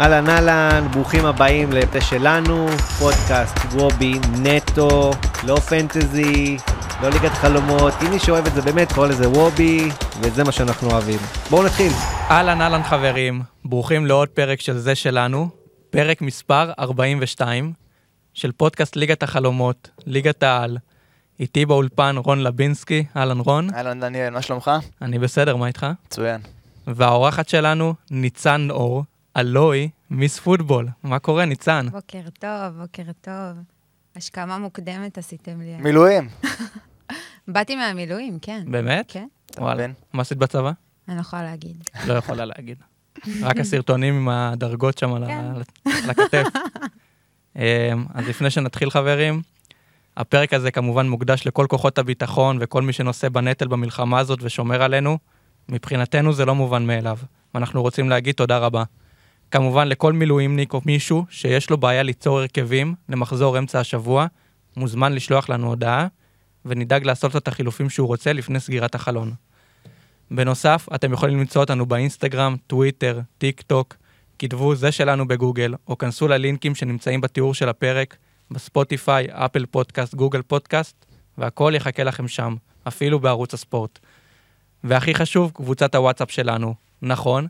אהלן אהלן, ברוכים הבאים לפה שלנו, פודקאסט וובי נטו, לא פנטזי, לא ליגת חלומות, אם מי שאוהב את זה באמת קורא לזה וובי, וזה מה שאנחנו אוהבים. בואו נתחיל. אהלן אהלן חברים, ברוכים לעוד פרק של זה שלנו, פרק מספר 42 של פודקאסט ליגת החלומות, ליגת העל. איתי באולפן רון לבינסקי, אהלן רון. אהלן דניאל, מה שלומך? אני בסדר, מה איתך? מצוין. והאורחת שלנו, ניצן אור, אלוהי, מיס פוטבול. מה קורה, ניצן? בוקר טוב, בוקר טוב. השכמה מוקדמת עשיתם לי. מילואים. באתי מהמילואים, כן. באמת? כן, אתה וואלה. מבין? מה עשית בצבא? אני לא יכולה להגיד. לא יכולה להגיד. רק הסרטונים עם הדרגות שם על כן. הכתף. אמ, אז לפני שנתחיל, חברים, הפרק הזה כמובן מוקדש לכל כוחות הביטחון וכל מי שנושא בנטל במלחמה הזאת ושומר עלינו. מבחינתנו זה לא מובן מאליו, ואנחנו רוצים להגיד תודה רבה. כמובן לכל מילואימניק או מישהו שיש לו בעיה ליצור הרכבים למחזור אמצע השבוע, מוזמן לשלוח לנו הודעה, ונדאג לעשות את החילופים שהוא רוצה לפני סגירת החלון. בנוסף, אתם יכולים למצוא אותנו באינסטגרם, טוויטר, טיק טוק, כתבו זה שלנו בגוגל, או כנסו ללינקים שנמצאים בתיאור של הפרק, בספוטיפיי, אפל פודקאסט, גוגל פודקאסט, והכל יחכה לכם שם, אפילו בערוץ הספורט. והכי חשוב, קבוצת הוואטסאפ שלנו. נכון,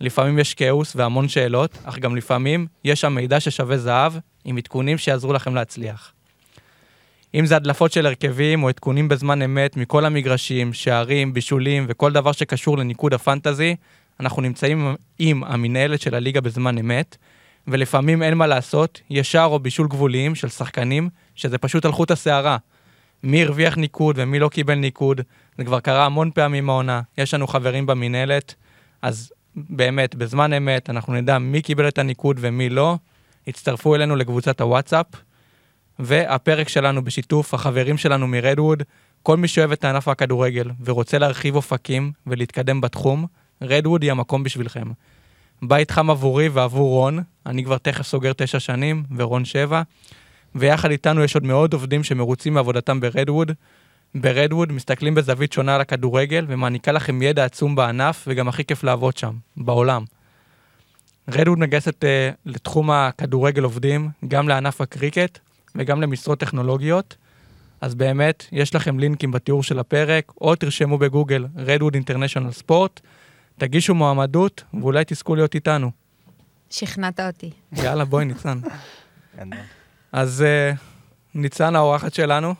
לפעמים יש כאוס והמון שאלות, אך גם לפעמים יש שם מידע ששווה זהב, עם עדכונים שיעזרו לכם להצליח. אם זה הדלפות של הרכבים או עדכונים בזמן אמת מכל המגרשים, שערים, בישולים וכל דבר שקשור לניקוד הפנטזי, אנחנו נמצאים עם המנהלת של הליגה בזמן אמת, ולפעמים אין מה לעשות, יש שער או בישול גבוליים של שחקנים, שזה פשוט על חוט השערה. מי הרוויח ניקוד ומי לא קיבל ניקוד, זה כבר קרה המון פעמים העונה, יש לנו חברים במנהלת, אז באמת, בזמן אמת, אנחנו נדע מי קיבל את הניקוד ומי לא, הצטרפו אלינו לקבוצת הוואטסאפ, והפרק שלנו בשיתוף החברים שלנו מרדווד, כל מי שאוהב את הענף הכדורגל ורוצה להרחיב אופקים ולהתקדם בתחום, רדווד היא המקום בשבילכם. בית חם עבורי ועבור רון, אני כבר תכף סוגר תשע שנים, ורון שבע, ויחד איתנו יש עוד מאות עובדים שמרוצים מעבודתם ברדווד. ברדווד מסתכלים בזווית שונה על הכדורגל ומעניקה לכם ידע עצום בענף וגם הכי כיף לעבוד שם, בעולם. רדווד מגייסת uh, לתחום הכדורגל עובדים, גם לענף הקריקט וגם למשרות טכנולוגיות. אז באמת, יש לכם לינקים בתיאור של הפרק, או תרשמו בגוגל רדווד אינטרנשיונל ספורט, תגישו מועמדות ואולי תזכו להיות איתנו. שכנעת אותי. יאללה, בואי ניצן. אז uh, ניצן האורחת שלנו,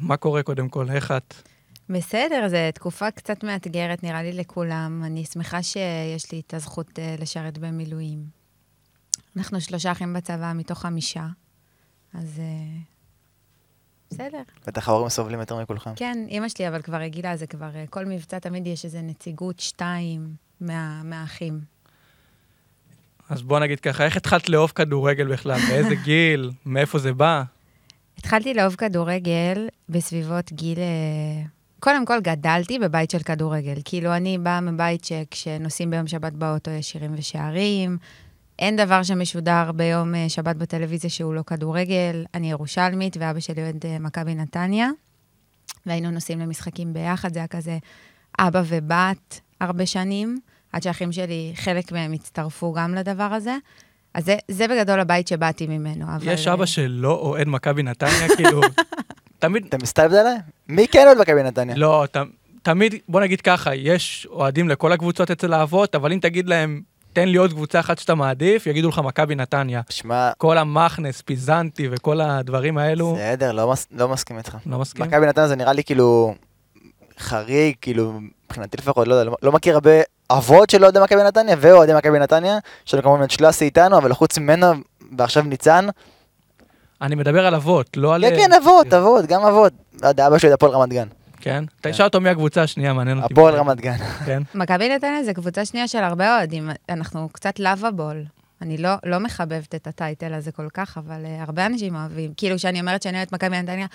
מה קורה קודם כל? איך את? בסדר, זו תקופה קצת מאתגרת, נראה לי, לכולם. אני שמחה שיש לי את הזכות אה, לשרת במילואים. אנחנו שלושה אחים בצבא מתוך חמישה, אז אה, בסדר. בטח ההורים סובלים יותר מכולכם. כן, אימא שלי אבל כבר רגילה, זה כבר, אה, כל מבצע תמיד יש איזה נציגות, שתיים, מה, מהאחים. אז בוא נגיד ככה, איך התחלת לאהוב כדורגל בכלל? באיזה גיל? מאיפה זה בא? התחלתי לאהוב כדורגל בסביבות גיל... אה, קודם כל, גדלתי בבית של כדורגל. כאילו, אני באה מבית שכשנוסעים ביום שבת באוטו יש שירים ושערים. אין דבר שמשודר ביום אה, שבת בטלוויזיה שהוא לא כדורגל. אני ירושלמית, ואבא שלי אוהד אה, מכבי נתניה. והיינו נוסעים למשחקים ביחד, זה היה כזה אבא ובת הרבה שנים, עד שהאחים שלי, חלק מהם הצטרפו גם לדבר הזה. אז זה, זה בגדול הבית שבאתי ממנו, אבל... יש אה, אבא שלא אוהד מכבי נתניה, כאילו, תמיד, אתה מסתלבט עליי? מי כן אוהד מכבי נתניה? לא, ת, תמיד, בוא נגיד ככה, יש אוהדים לכל הקבוצות אצל האבות, אבל אם תגיד להם, תן לי עוד קבוצה אחת שאתה מעדיף, יגידו לך מכבי נתניה. שמע, כל המכנס, פיזנטי וכל הדברים האלו, בסדר, לא מס- לא מסכים איתך. לא מסכים? מכבי נתניה זה נראה לי כאילו חריג, כאילו, מבחינתי לפחות, לא יודע, לא- לא מכיר הרבה אבות של אוהדי מכבי נתניה ואוהדי מכבי נתניה, יש לנו כמובן את שלאסי איתנו, אבל חוץ ממנו, ועכשיו ניצן, אני מדבר על אבות, לא על... כן, כן, אבות, אבות, גם אבות. לא יודע, אבא שלי הפועל רמת גן. כן? תשאל אותו מי הקבוצה השנייה, מעניין אותי. הפועל רמת גן. כן. מכבי נתניה זה קבוצה שנייה של הרבה אוהדים. אנחנו קצת לאבאבול. אני לא, לא מחבבת את הטייטל הזה כל כך, אבל uh, הרבה אנשים אוהבים. כאילו, כשאני אומרת שאני אוהבת מכבי נתניה,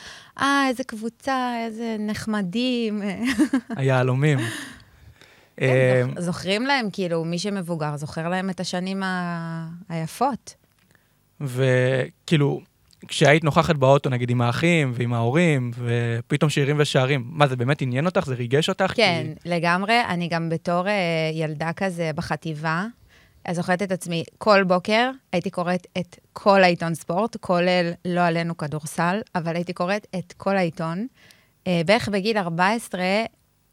אה, איזה קבוצה, איזה נחמדים. היהלומים. כן, זוכ- זוכרים להם, כאילו, מי שמבוגר זוכר להם את השנים ה... היפות. וכאילו, כשהיית נוכחת באוטו, נגיד עם האחים ועם ההורים, ופתאום שירים ושערים, מה, זה באמת עניין אותך? זה ריגש אותך? כן, כי... לגמרי. אני גם בתור אה, ילדה כזה בחטיבה, אז זוכרת את עצמי, כל בוקר הייתי קוראת את כל העיתון ספורט, כולל, לא עלינו כדורסל, אבל הייתי קוראת את כל העיתון. בערך בגיל 14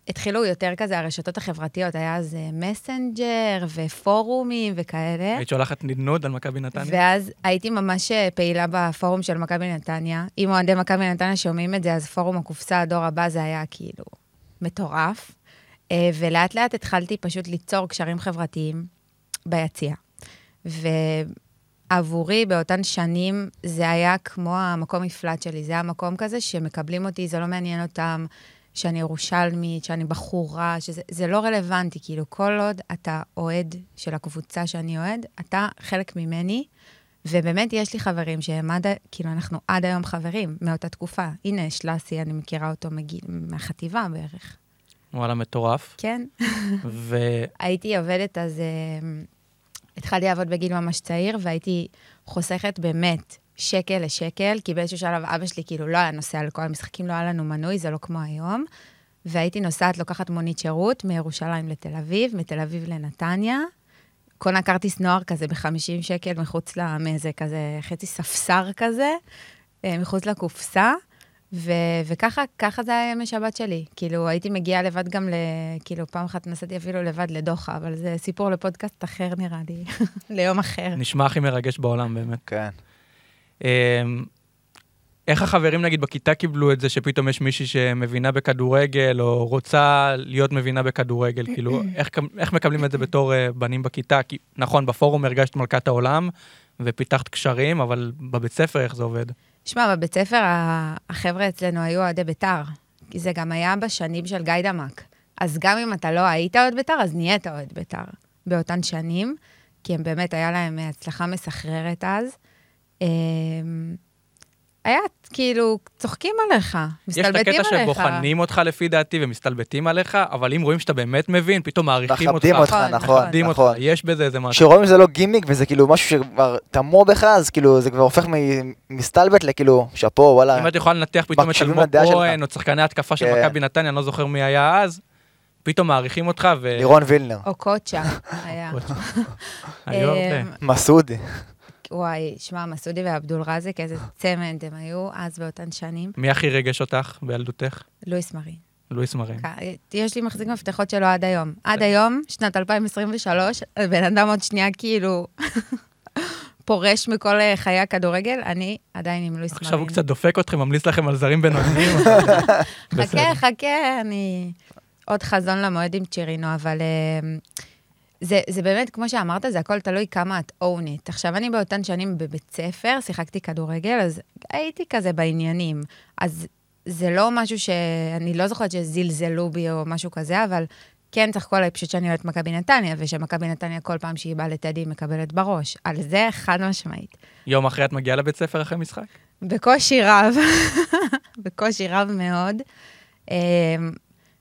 התחילו יותר כזה הרשתות החברתיות, היה אז אה, מסנג'ר ופורומים וכאלה. היית שולחת נדנוד על מכבי נתניה? ואז הייתי ממש אה, פעילה בפורום של מכבי נתניה. אם אוהדי מכבי נתניה שומעים את זה, אז פורום הקופסה, הדור הבא, זה היה כאילו מטורף. אה, ולאט לאט התחלתי פשוט ליצור קשרים חברתיים ביציע. ועבורי באותן שנים זה היה כמו המקום מפלט שלי, זה היה מקום כזה שמקבלים אותי, זה לא מעניין אותם שאני ירושלמית, שאני בחורה, שזה זה לא רלוונטי, כאילו כל עוד אתה אוהד של הקבוצה שאני אוהד, אתה חלק ממני. ובאמת יש לי חברים שהם עד, כאילו, אנחנו עד היום חברים מאותה תקופה. הנה, שלאסי, אני מכירה אותו מגיל, מהחטיבה בערך. וואלה, מטורף. כן. ו... הייתי עובדת, אז uh, התחלתי לעבוד בגיל ממש צעיר, והייתי חוסכת באמת שקל לשקל, כי באיזשהו שלב אבא שלי כאילו לא היה נוסע לכל המשחקים, לא היה לנו מנוי, זה לא כמו היום. והייתי נוסעת, לוקחת מונית שירות מירושלים לתל אביב, מתל אביב לנתניה. קונה כרטיס נוער כזה ב-50 שקל מחוץ למזה, כזה חצי ספסר כזה, אה, מחוץ לקופסה. ו- וככה, ככה זה היה ימי שבת שלי. כאילו, הייתי מגיעה לבד גם ל... כאילו, פעם אחת נסעתי אפילו לבד לדוחה, אבל זה סיפור לפודקאסט אחר נראה לי, ליום אחר. נשמע הכי מרגש בעולם, באמת. כן. אמ, איך החברים, נגיד, בכיתה קיבלו את זה שפתאום יש מישהי שמבינה בכדורגל, או רוצה להיות מבינה בכדורגל? כאילו, איך, איך מקבלים את זה בתור uh, בנים בכיתה? כי נכון, בפורום הרגשת מלכת העולם, ופיתחת קשרים, אבל בבית ספר איך זה עובד? שמע, בבית ספר החבר'ה אצלנו היו אוהדי בית"ר. כי זה גם היה בשנים של גיא דמק. אז גם אם אתה לא היית אוהד בית"ר, אז נהיית אוהד בית"ר באותן שנים, כי הם באמת, היה להם אה, הצלחה מסחררת אז. אמ, היה כאילו, צוחקים עליך, יש את מסתלבטים הקטע עליך. שבוחנים אותך לפי דעתי ומסתלבטים עליך, אבל אם רואים שאתה באמת מבין, פתאום מעריכים אותך. מכבדים אותך, נכון, נכון, מכבדים אותך, נכון. יש בזה איזה משהו. כשרואים שזה לא גימיק וזה כאילו משהו שכבר תמוה בך, אז כאילו זה כבר הופך מ- מסתלבט לכאילו, שאפו, וואלה. אם את יכולה לנתח פתאום את אלמוג. כהן, או שחקני התקפה של כן. מכבי נתניה, אני לא זוכר מי היה אז, פתאום מעריכים אותך, ו... לירון וילנר, או קוצ'ה היה. הרבה. אמ, מסעודי. וואי, שמע, מסעודי ועבדול רזק, איזה צמד הם היו אז באותן שנים. מי הכי ריגש אותך בילדותך? לואיס מרין. לואיס מרין. יש לי מחזיק מפתחות שלו עד היום. עד היום, שנת 2023, בן אדם עוד שנייה כאילו פורש מכל אה, חיי הכדורגל, אני עדיין עם לואיס מרין. עכשיו הוא קצת דופק אתכם, ממליץ לכם על זרים בינוניים. חכה, חכה, אני... עוד חזון למועד עם צ'ירינו, אבל אה, זה, זה באמת, כמו שאמרת, זה הכל תלוי כמה את אונית. עכשיו, אני באותן שנים בבית ספר, שיחקתי כדורגל, אז הייתי כזה בעניינים. אז זה לא משהו שאני לא זוכרת שזלזלו בי או משהו כזה, אבל כן צחקו עליי פשוט שאני אוהדת מכבי נתניה, ושמכבי נתניה כל פעם שהיא באה לטדי מקבלת בראש. על זה חד משמעית. יום אחרי את מגיעה לבית ספר אחרי משחק? בקושי רב, בקושי רב מאוד.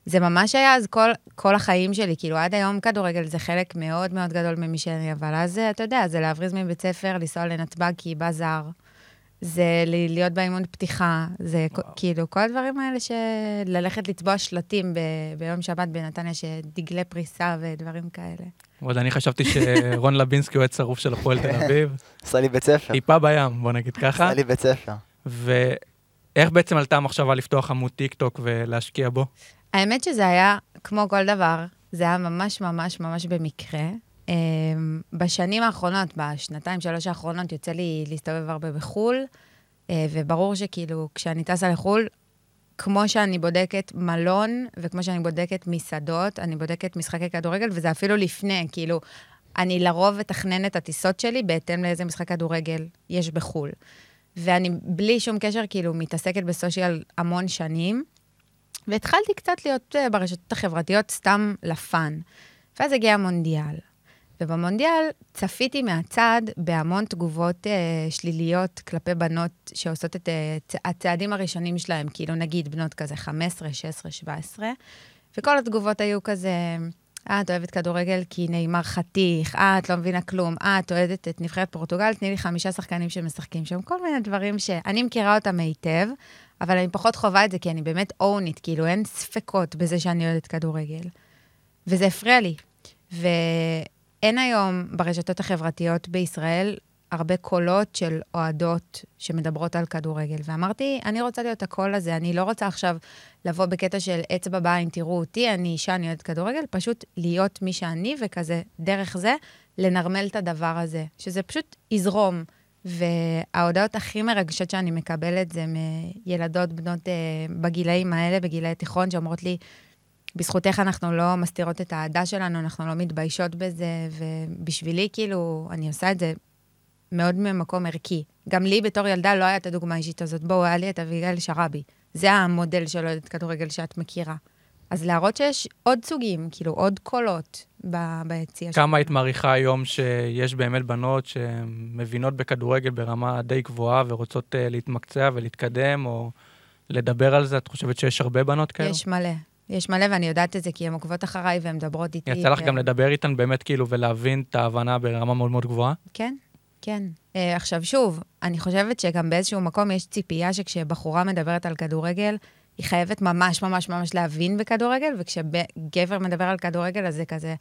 זה ממש היה אז כל, כל החיים שלי, כאילו עד היום כדורגל זה חלק מאוד מאוד גדול ממי שאני, אבל אז אתה יודע, זה להבריז מבית ספר, לנסוע לנתב"ג כי בא זר, זה ל- להיות באימון פתיחה, זה וואו. כאילו כל הדברים האלה של ללכת לצבוע שלטים ב, ביום שבת בנתניה, שדגלי פריסה ודברים כאלה. עוד אני חשבתי שרון לבינסקי הוא עץ שרוף של הפועל תל אביב. עשה לי בית ספר. טיפה בים, בוא נגיד ככה. עשה לי בית ספר. ואיך בעצם עלתה המחשבה לפתוח עמוד טיק טוק ולהשקיע בו? האמת שזה היה, כמו כל דבר, זה היה ממש ממש ממש במקרה. Um, בשנים האחרונות, בשנתיים, שלוש האחרונות, יוצא לי להסתובב הרבה בחו"ל, uh, וברור שכאילו, כשאני טסה לחו"ל, כמו שאני בודקת מלון, וכמו שאני בודקת מסעדות, אני בודקת משחקי כדורגל, וזה אפילו לפני, כאילו, אני לרוב אתכנן את הטיסות שלי בהתאם לאיזה משחק כדורגל יש בחו"ל. ואני בלי שום קשר, כאילו, מתעסקת בסושיאל המון שנים. והתחלתי קצת להיות אה, ברשתות החברתיות סתם לפאן. ואז הגיע המונדיאל. ובמונדיאל צפיתי מהצד בהמון תגובות אה, שליליות כלפי בנות שעושות את אה, צ- הצעדים הראשונים שלהם, כאילו נגיד בנות כזה 15, 16, 17, וכל התגובות היו כזה, אה, את אוהבת כדורגל כי נאמר חתיך, אה, את לא מבינה כלום, אה, את אוהדת את נבחרת פורטוגל, תני לי חמישה שחקנים שמשחקים שם, כל מיני דברים שאני מכירה אותם היטב, אבל אני פחות חווה את זה, כי אני באמת אונית, כאילו אין ספקות בזה שאני אוהדת כדורגל. וזה הפריע לי. אין היום ברשתות החברתיות בישראל הרבה קולות של אוהדות שמדברות על כדורגל. ואמרתי, אני רוצה להיות הקול הזה, אני לא רוצה עכשיו לבוא בקטע של אצבע בעין, תראו אותי, אני אישה, אני אוהדת כדורגל, פשוט להיות מי שאני, וכזה, דרך זה, לנרמל את הדבר הזה, שזה פשוט יזרום. וההודעות הכי מרגשות שאני מקבלת זה מילדות בנות אה, בגילאים האלה, בגילאי תיכון, שאומרות לי, בזכותך אנחנו לא מסתירות את האהדה שלנו, אנחנו לא מתביישות בזה, ובשבילי, כאילו, אני עושה את זה מאוד ממקום ערכי. גם לי בתור ילדה לא הייתה את הדוגמה האישית הזאת. בואו, היה לי את אביגל שראבי. זה המודל של אוהדת כדורגל שאת מכירה. אז להראות שיש עוד סוגים, כאילו, עוד קולות ב- ביציע. כמה היית מעריכה היום שיש באמת בנות שמבינות בכדורגל ברמה די גבוהה ורוצות uh, להתמקצע ולהתקדם, או לדבר על זה? את חושבת שיש הרבה בנות כאלה? יש מלא. יש מלא, ואני יודעת את זה, כי הן עוקבות אחריי והן מדברות איתי. יצא לך ו- גם לדבר איתן באמת כאילו ולהבין את ההבנה ברמה מאוד מאוד גבוהה? כן, כן. Uh, עכשיו, שוב, אני חושבת שגם באיזשהו מקום יש ציפייה שכשבחורה מדברת על כדורגל, היא חייבת ממש ממש ממש להבין בכדורגל, וכשגבר מדבר על כדורגל, אז זה כזה,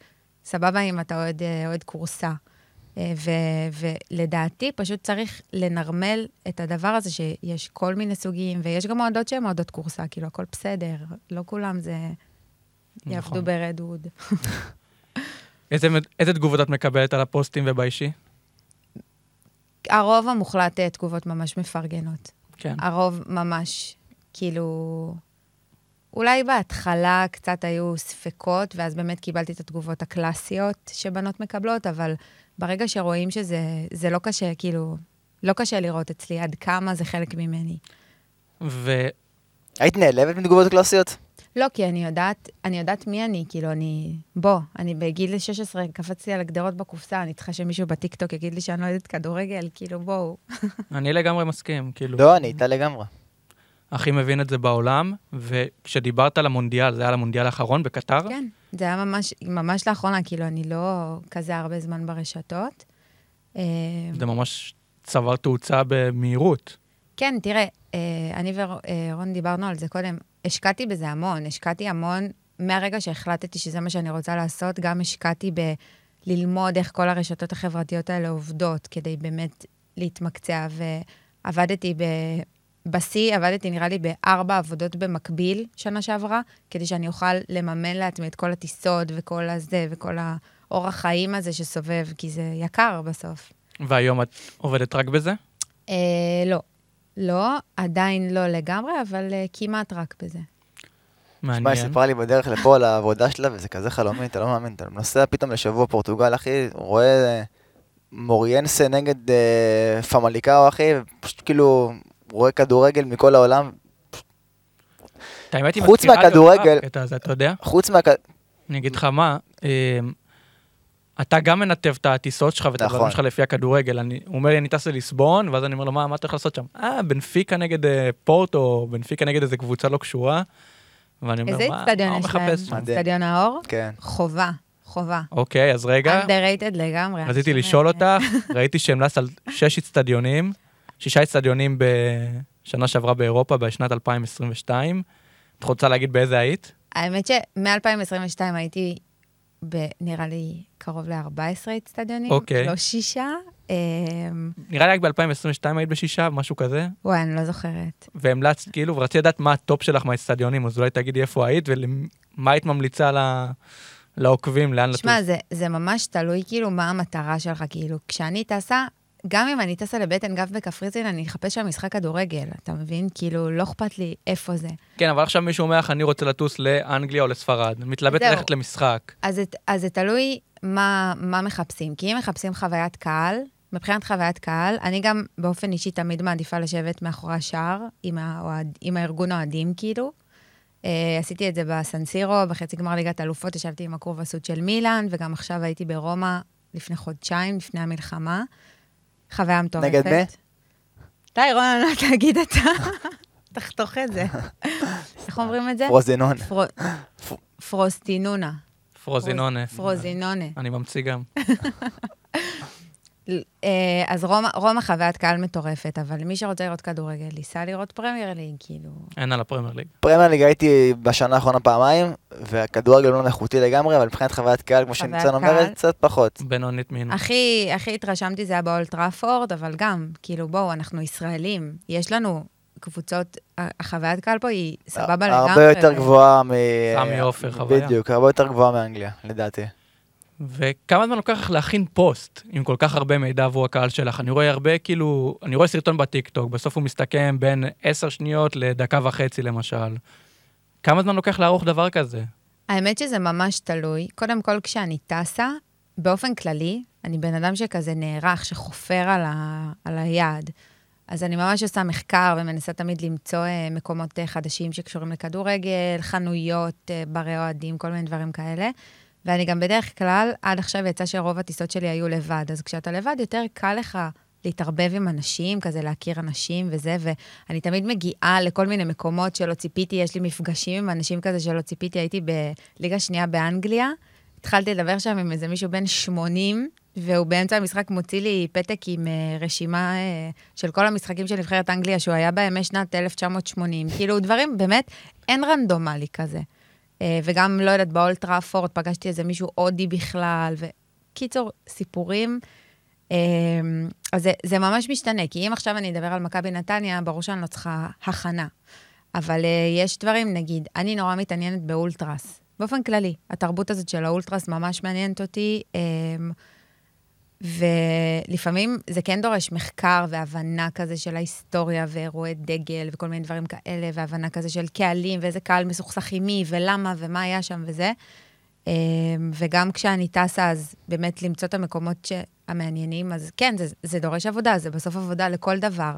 סבבה אם אתה אוהד, אה, אוהד כורסה. אה, ו- ולדעתי, פשוט צריך לנרמל את הדבר הזה שיש כל מיני סוגים, ויש גם אוהדות שהן אוהדות כורסה, כאילו, הכל בסדר, לא כולם זה... יעבדו נכון. ברדווד. איזה, איזה תגובות את מקבלת על הפוסטים ובאישי? הרוב המוחלט אה, תגובות ממש מפרגנות. כן. הרוב ממש, כאילו... אולי בהתחלה קצת היו ספקות, ואז באמת קיבלתי את התגובות הקלאסיות שבנות מקבלות, אבל ברגע שרואים שזה זה לא קשה, כאילו, לא קשה לראות אצלי עד כמה זה חלק ממני. ו... היית נעלבת מתגובות קלאסיות? לא, כי אני יודעת, אני יודעת מי אני, כאילו, אני... בוא, אני בגיל 16 קפצתי על הגדרות בקופסה, אני צריכה שמישהו בטיקטוק יגיד לי שאני לא יודעת כדורגל, כאילו, בואו. אני לגמרי מסכים, כאילו. לא, אני איתה לגמרי. הכי מבין את זה בעולם, וכשדיברת על המונדיאל, זה היה על המונדיאל האחרון בקטר? כן, זה היה ממש, ממש לאחרונה, כאילו, אני לא כזה הרבה זמן ברשתות. אה, זה ממש צבר תאוצה במהירות. כן, תראה, אה, אני ורון דיברנו על זה קודם, השקעתי בזה המון, השקעתי המון, מהרגע שהחלטתי שזה מה שאני רוצה לעשות, גם השקעתי בללמוד איך כל הרשתות החברתיות האלה עובדות, כדי באמת להתמקצע, ועבדתי ב... בשיא, עבדתי נראה לי בארבע עבודות במקביל שנה שעברה, כדי שאני אוכל לממן לעצמי את כל הטיסות וכל הזה, וכל האורח חיים הזה שסובב, כי זה יקר בסוף. והיום את עובדת רק בזה? אה, לא. לא, עדיין לא לגמרי, אבל אה, כמעט רק בזה. שמע, היא מעניין. סיפרה לי בדרך לפה על העבודה שלה, וזה כזה חלומי, אתה לא מאמין, אתה נוסע פתאום לשבוע פורטוגל, אחי, רואה אה, מוריינסה נגד אה, פמליקאו, אחי, ופשוט כאילו רואה כדורגל מכל העולם. חוץ מהכדורגל- אתה יודע? חוץ מה... אני אגיד לך מה, אה, אתה גם מנתב את הטיסות שלך ואת נכון. הדברים שלך לפי הכדורגל. אני- הוא אומר לי, אני טס לליסבון, ואז אני אומר לו, מה מה אתה הולך לעשות שם? אה, בנפיקה נגד אה, פורטו, בנפיקה נגד איזה קבוצה לא קשורה. ואני אומר, מה מה אצטדיון הוא יש להם? מחפש שם? אצטדיון האור? כן. חובה, חובה. אוקיי, אז רגע, underrated לגמרי. רציתי לשאול אותך, ראיתי שהמלצת על שש אצטדיונים, שישה אצטדיונים בשנה שעברה באירופה, בשנת 2022. את רוצה להגיד באיזה היית? האמת שמ-2022 הייתי, ב- נראה לי, קרוב ל-14 אצטדיונים. אוקיי. לא שישה. אה, נראה לי רק ב-2022 היית בשישה, משהו כזה. וואי, אני לא זוכרת. והמלצת, כאילו, ורציתי לדעת מה הטופ שלך מהאצטדיונים, אז אולי תגידי איפה היית ומה היית ממליצה ל- לעוקבים, לאן לטוס. שמע, זה, זה ממש תלוי כאילו מה המטרה שלך, כאילו, כשאני טסה, גם אם אני טסה לבטן גב בקפריסין, אני אחפש שם משחק כדורגל, אתה מבין? כאילו, לא אכפת לי איפה זה. כן, אבל עכשיו מישהו אומר לך, אני רוצה לטוס לאנגליה או לספרד. מתלבט זהו. ללכת למשחק. אז, אז זה תלוי מה, מה מחפשים. כי אם מחפשים חוויית קהל, מבחינת חוויית קהל, אני גם באופן אישי תמיד מעדיפה לשבת מאחורי השער עם, האוהד, עם הארגון אוהדים, כאילו. אה, עשיתי את זה בסן סירו, בחצי גמר ליגת אלופות, ישבתי עם ה Curva Sud של מילאן, וגם עכשיו הייתי ברומא לפני חודשיים, לפני המלחמה. חוויה מטורפת. נגד מי? די, רון, לא תגיד אתה. תחתוך את זה. איך אומרים את זה? פרוזנון. פרו- פרוסטינונה. פרוזינונה. פרוזינונה. אני ממציא גם. אה, אז רומא, רומא חוויית קהל מטורפת, אבל מי שרוצה לראות כדורגל, ייסע לראות פרמייר ליג, כאילו. אין על הפרמייר ליג. פרמייר ליג הייתי בשנה האחרונה פעמיים, והכדורגל לא איכותי לגמרי, אבל מבחינת חוויית קהל, כמו שניצן. אומרת, קצת פחות. בינונית מינוס. הכי, הכי התרשמתי זה היה באולד טראפורד, אבל גם, כאילו, בואו, אנחנו ישראלים. יש לנו קבוצות, החוויית קהל פה היא סבבה לגמרי. הרבה יותר גבוהה מ... סמי עופר, חוויה. בדיוק, הרבה יותר גבוהה מאנגליה, לדעתי. וכמה זמן לוקח לך להכין פוסט עם כל כך הרבה מידע עבור הקהל שלך? אני רואה הרבה, כאילו, אני רואה סרטון בטיקטוק, בסוף הוא מסתכם בין עשר שניות לדקה וחצי למשל. כמה זמן לוקח לערוך דבר כזה? האמת שזה ממש תלוי. קודם כל, כשאני טסה, באופן כללי, אני בן אדם שכזה נערך, שחופר על, ה, על היעד. אז אני ממש עושה מחקר ומנסה תמיד למצוא אה, מקומות אה, חדשים שקשורים לכדורגל, חנויות, אה, ברי אוהדים, כל מיני דברים כאלה. ואני גם בדרך כלל, עד עכשיו יצא שרוב הטיסות שלי היו לבד. אז כשאתה לבד, יותר קל לך להתערבב עם אנשים, כזה להכיר אנשים וזה, ואני תמיד מגיעה לכל מיני מקומות שלא ציפיתי, יש לי מפגשים עם אנשים כזה שלא ציפיתי, הייתי בליגה שנייה באנגליה, התחלתי לדבר שם עם איזה מישהו בן 80, והוא באמצע המשחק מוציא לי פתק עם uh, רשימה uh, של כל המשחקים של נבחרת אנגליה, שהוא היה בהם משנת 1980. כאילו, דברים, באמת, אין רנדומלי כזה. Uh, וגם, לא יודעת, באולטראפורד פגשתי איזה מישהו הודי בכלל, וקיצור, סיפורים. Um, אז זה, זה ממש משתנה, כי אם עכשיו אני אדבר על מכבי נתניה, ברור שאני לא צריכה הכנה. אבל uh, יש דברים, נגיד, אני נורא מתעניינת באולטרס. באופן כללי, התרבות הזאת של האולטרס ממש מעניינת אותי, um, ולפעמים זה כן דורש מחקר והבנה כזה של ההיסטוריה ואירועי דגל וכל מיני דברים כאלה, והבנה כזה של קהלים ואיזה קהל מסוכסך עם מי ולמה ומה היה שם וזה. Um, וגם כשאני טסה, אז באמת למצוא את המקומות המעניינים, אז כן, זה, זה דורש עבודה, זה בסוף עבודה לכל דבר.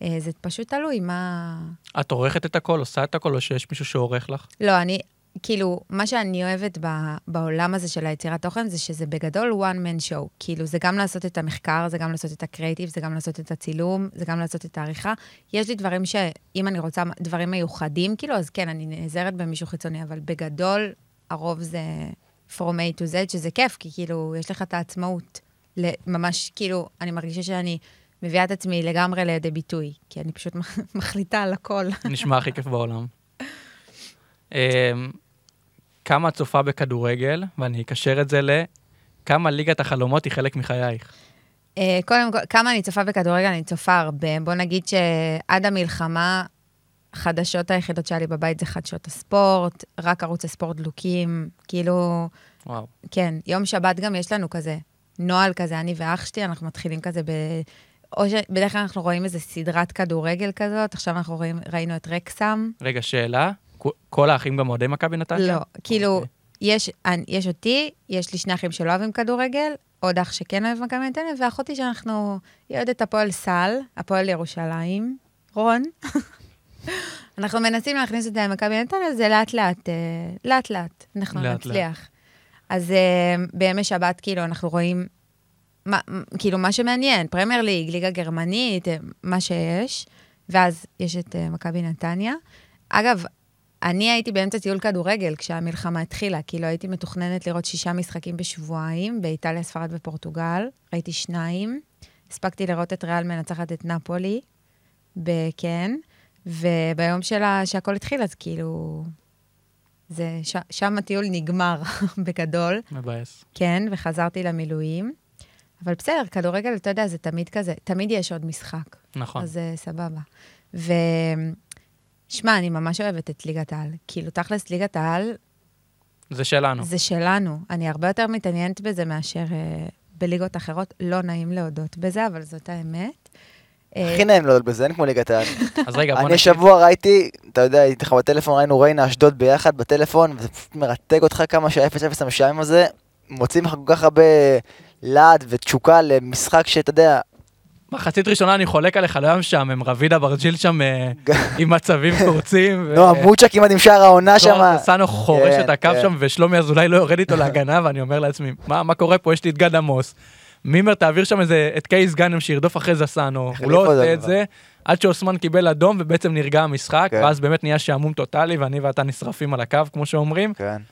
Uh, זה פשוט תלוי מה... את עורכת את הכל, עושה את הכל, או שיש מישהו שעורך לך? לא, אני, כאילו, מה שאני אוהבת ב, בעולם הזה של היצירת תוכן, זה שזה בגדול one man show. כאילו, זה גם לעשות את המחקר, זה גם לעשות את הקריאיטיב, זה גם לעשות את הצילום, זה גם לעשות את העריכה. יש לי דברים שאם אני רוצה דברים מיוחדים, כאילו, אז כן, אני נעזרת במישהו חיצוני, אבל בגדול, הרוב זה from A to Z, שזה כיף, כי כאילו, יש לך את העצמאות. ממש, כאילו, אני מרגישה שאני מביאה את עצמי לגמרי לידי ביטוי, כי אני פשוט מחליטה על הכל. נשמע הכי כיף בעולם. אמ, כמה את צופה בכדורגל, ואני אקשר את זה לכמה ליגת החלומות היא חלק מחייך. Uh, קודם כל, כמה אני צופה בכדורגל? אני צופה הרבה. בוא נגיד שעד המלחמה, החדשות היחידות שהיה לי בבית זה חדשות הספורט, רק ערוץ הספורט דלוקים, כאילו... וואו. כן, יום שבת גם יש לנו כזה נוהל כזה, אני ואח שלי, אנחנו מתחילים כזה ב... או שבדרך כלל אנחנו רואים איזה סדרת כדורגל כזאת, עכשיו אנחנו רואים, ראינו את רקסם. רגע, שאלה, כל האחים גם אוהדי מכבי נתניה? לא, כאילו, okay. יש, יש אותי, יש לי שני אחים שלא אוהבים כדורגל, עוד אח שכן אוהב מכבי נתניה, ואחותי שאנחנו, היא אוהדת הפועל סל, הפועל ירושלים, רון. אנחנו מנסים להכניס אותה למכבי נתניה, זה לאט לאט, לאט לאט, אנחנו לאט נצליח. לאט. אז uh, בימי שבת, כאילו, אנחנו רואים, מה, כאילו, מה שמעניין, פרמייר ליג, ליגה גרמנית, מה שיש, ואז יש את מכבי נתניה. אגב, אני הייתי באמצע טיול כדורגל כשהמלחמה התחילה, כאילו הייתי מתוכננת לראות שישה משחקים בשבועיים, באיטליה, ספרד ופורטוגל. ראיתי שניים. הספקתי לראות את ריאל מנצחת את נפולי, בכן, וביום שלה, שהכל התחיל, אז כאילו... זה, ש, שם הטיול נגמר בגדול. מבאס. כן, וחזרתי למילואים. אבל בסדר, כדורגל, אתה יודע, זה תמיד כזה, תמיד יש עוד משחק. נכון. אז uh, סבבה. ו... שמע, אני ממש אוהבת את ליגת העל. כאילו, תכלס, ליגת העל... זה שלנו. זה שלנו. אני הרבה יותר מתעניינת בזה מאשר uh, בליגות אחרות. לא נעים להודות בזה, אבל זאת האמת. הכי נעים להודות בזה, אין כמו ליגת העל. אז רגע, בוא נגיד... אני שבוע ראיתי, אתה יודע, הייתי לך בטלפון, ראינו ריינה אשדוד ביחד בטלפון, וזה פשוט מרתק אותך כמה שה-0-0 המשעמם הזה, מוצאים לך כל כך הרבה להט ותשוקה למשחק שאתה יודע, מחצית ראשונה אני חולק עליך, לא היה משעמם, רביד אברג'יל שם עם מצבים קורצים. לא, מוצ'ה כמעט עם שער העונה שם. סאנו חורש את הקו שם, ושלומי אזולאי לא יורד איתו להגנה, ואני אומר לעצמי, מה קורה פה? יש לי את גד עמוס. מימר תעביר שם איזה, את קייס גאנם שירדוף אחרי זסאנו, הוא לא עושה את זה, עד שאוסמן קיבל אדום ובעצם נרגע המשחק, ואז באמת נהיה שעמום טוטאלי, ואני ואתה נשרפים על הקו, כמו שאומרים. כן.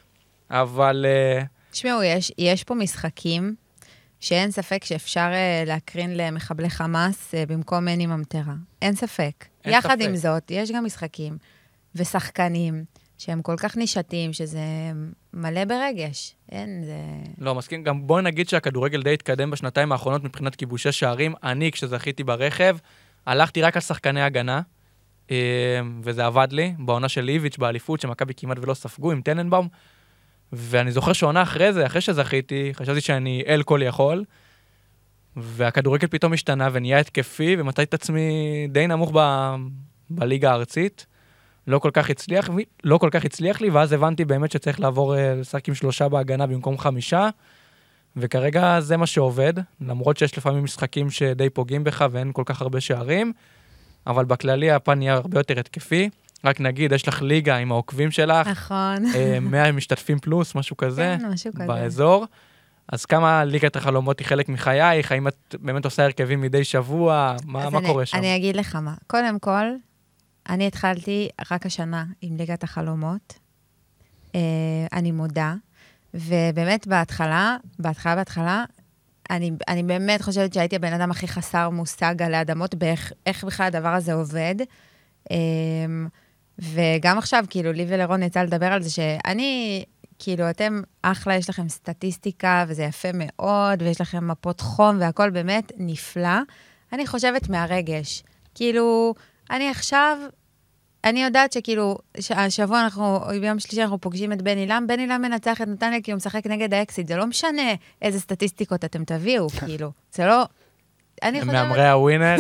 אבל... תשמעו, יש פה משחקים שאין ספק שאפשר uh, להקרין למחבלי חמאס uh, במקום מני ממטרה. אין ספק. אין יחד ספק. עם זאת, יש גם משחקים ושחקנים שהם כל כך נישתיים, שזה מלא ברגש. אין, זה... לא, מסכים. גם בואי נגיד שהכדורגל די התקדם בשנתיים האחרונות מבחינת כיבושי שערים. אני, כשזכיתי ברכב, הלכתי רק על שחקני הגנה, אה, וזה עבד לי. בעונה של איביץ' באליפות, שמכבי כמעט ולא ספגו עם טננבאום. ואני זוכר שעונה אחרי זה, אחרי שזכיתי, חשבתי שאני אל כל יכול, והכדורגל פתאום השתנה ונהיה התקפי, ומצאתי את עצמי די נמוך ב... בליגה הארצית. לא כל כך הצליח, לא כל כך הצליח לי, ואז הבנתי באמת שצריך לעבור אה, לשחק עם שלושה בהגנה במקום חמישה, וכרגע זה מה שעובד, למרות שיש לפעמים משחקים שדי פוגעים בך ואין כל כך הרבה שערים, אבל בכללי הפן נהיה הרבה יותר התקפי. רק נגיד, יש לך ליגה עם העוקבים שלך, נכון. אה, 100 משתתפים פלוס, משהו כזה, כן, משהו כזה. באזור. אז כמה ליגת החלומות היא חלק מחייך? האם את באמת עושה הרכבים מדי שבוע? מה, מה אני, קורה שם? אני אגיד לך מה. קודם כל, אני התחלתי רק השנה עם ליגת החלומות. אה, אני מודה. ובאמת בהתחלה, בהתחלה, בהתחלה, אני, אני באמת חושבת שהייתי הבן אדם הכי חסר מושג עלי אדמות באיך איך בכלל הדבר הזה עובד. אה, וגם עכשיו, כאילו, לי ולרון יצא לדבר על זה שאני, כאילו, אתם אחלה, יש לכם סטטיסטיקה, וזה יפה מאוד, ויש לכם מפות חום, והכול באמת נפלא. אני חושבת מהרגש. כאילו, אני עכשיו, אני יודעת שכאילו, השבוע אנחנו, ביום שלישי אנחנו פוגשים את בן עילם, בן עילם מנצח את נתניה כי הוא משחק נגד האקסית. זה לא משנה איזה סטטיסטיקות אתם תביאו, כאילו. זה לא... אני חושבת... מהמרי הווינר,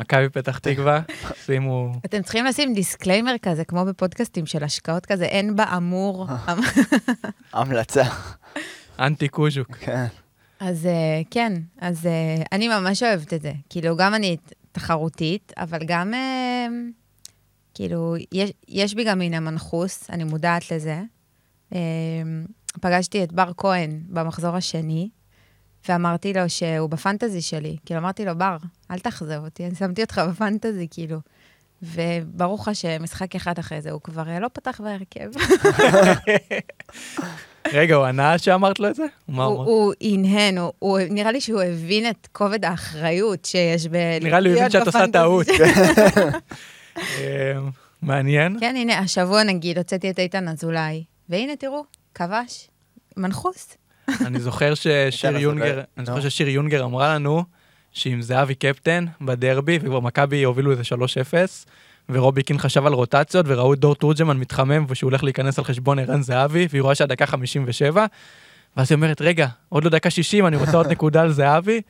מכבי פתח תקווה, שימו... אתם צריכים לשים disclaimer כזה, כמו בפודקאסטים של השקעות כזה, אין באמור. המלצה. אנטי קוז'וק. כן. אז אה, כן, אז אה, אני ממש אוהבת את זה. כאילו, גם אני תחרותית, אבל גם, אה, כאילו, יש, יש בי גם מן המנחוס, אני מודעת לזה. אה, פגשתי את בר כהן במחזור השני, ואמרתי לו שהוא בפנטזי שלי. כאילו, אמרתי לו, בר, אל תאכזב אותי, אני שמתי אותך בפנטזי, כאילו. וברוך השם, משחק אחד אחרי זה, הוא כבר אה, לא פתח בהרכב. רגע, הוא ענה שאמרת לו את זה? מה הוא, הוא אמר? הוא הנהן, נראה לי שהוא הבין את כובד האחריות שיש ב... נראה לי הוא הבין שאת עושה טעות. אה, מעניין. כן, הנה, השבוע נגיד, הוצאתי את איתן אזולאי, והנה, תראו, כבש, מנחוס. אני זוכר ששיר יונגר, אזולאי, אני. זוכר ששיר יונגר אמרה לנו שאם זהבי קפטן בדרבי, וכבר מכבי הובילו איזה 3-0, ורובי קין חשב על רוטציות, וראו את דור תורג'מן מתחמם ושהוא הולך להיכנס על חשבון ערן זהבי, והיא רואה שהדקה 57, ואז היא אומרת, רגע, עוד לא דקה 60, אני רוצה עוד נקודה על זהבי,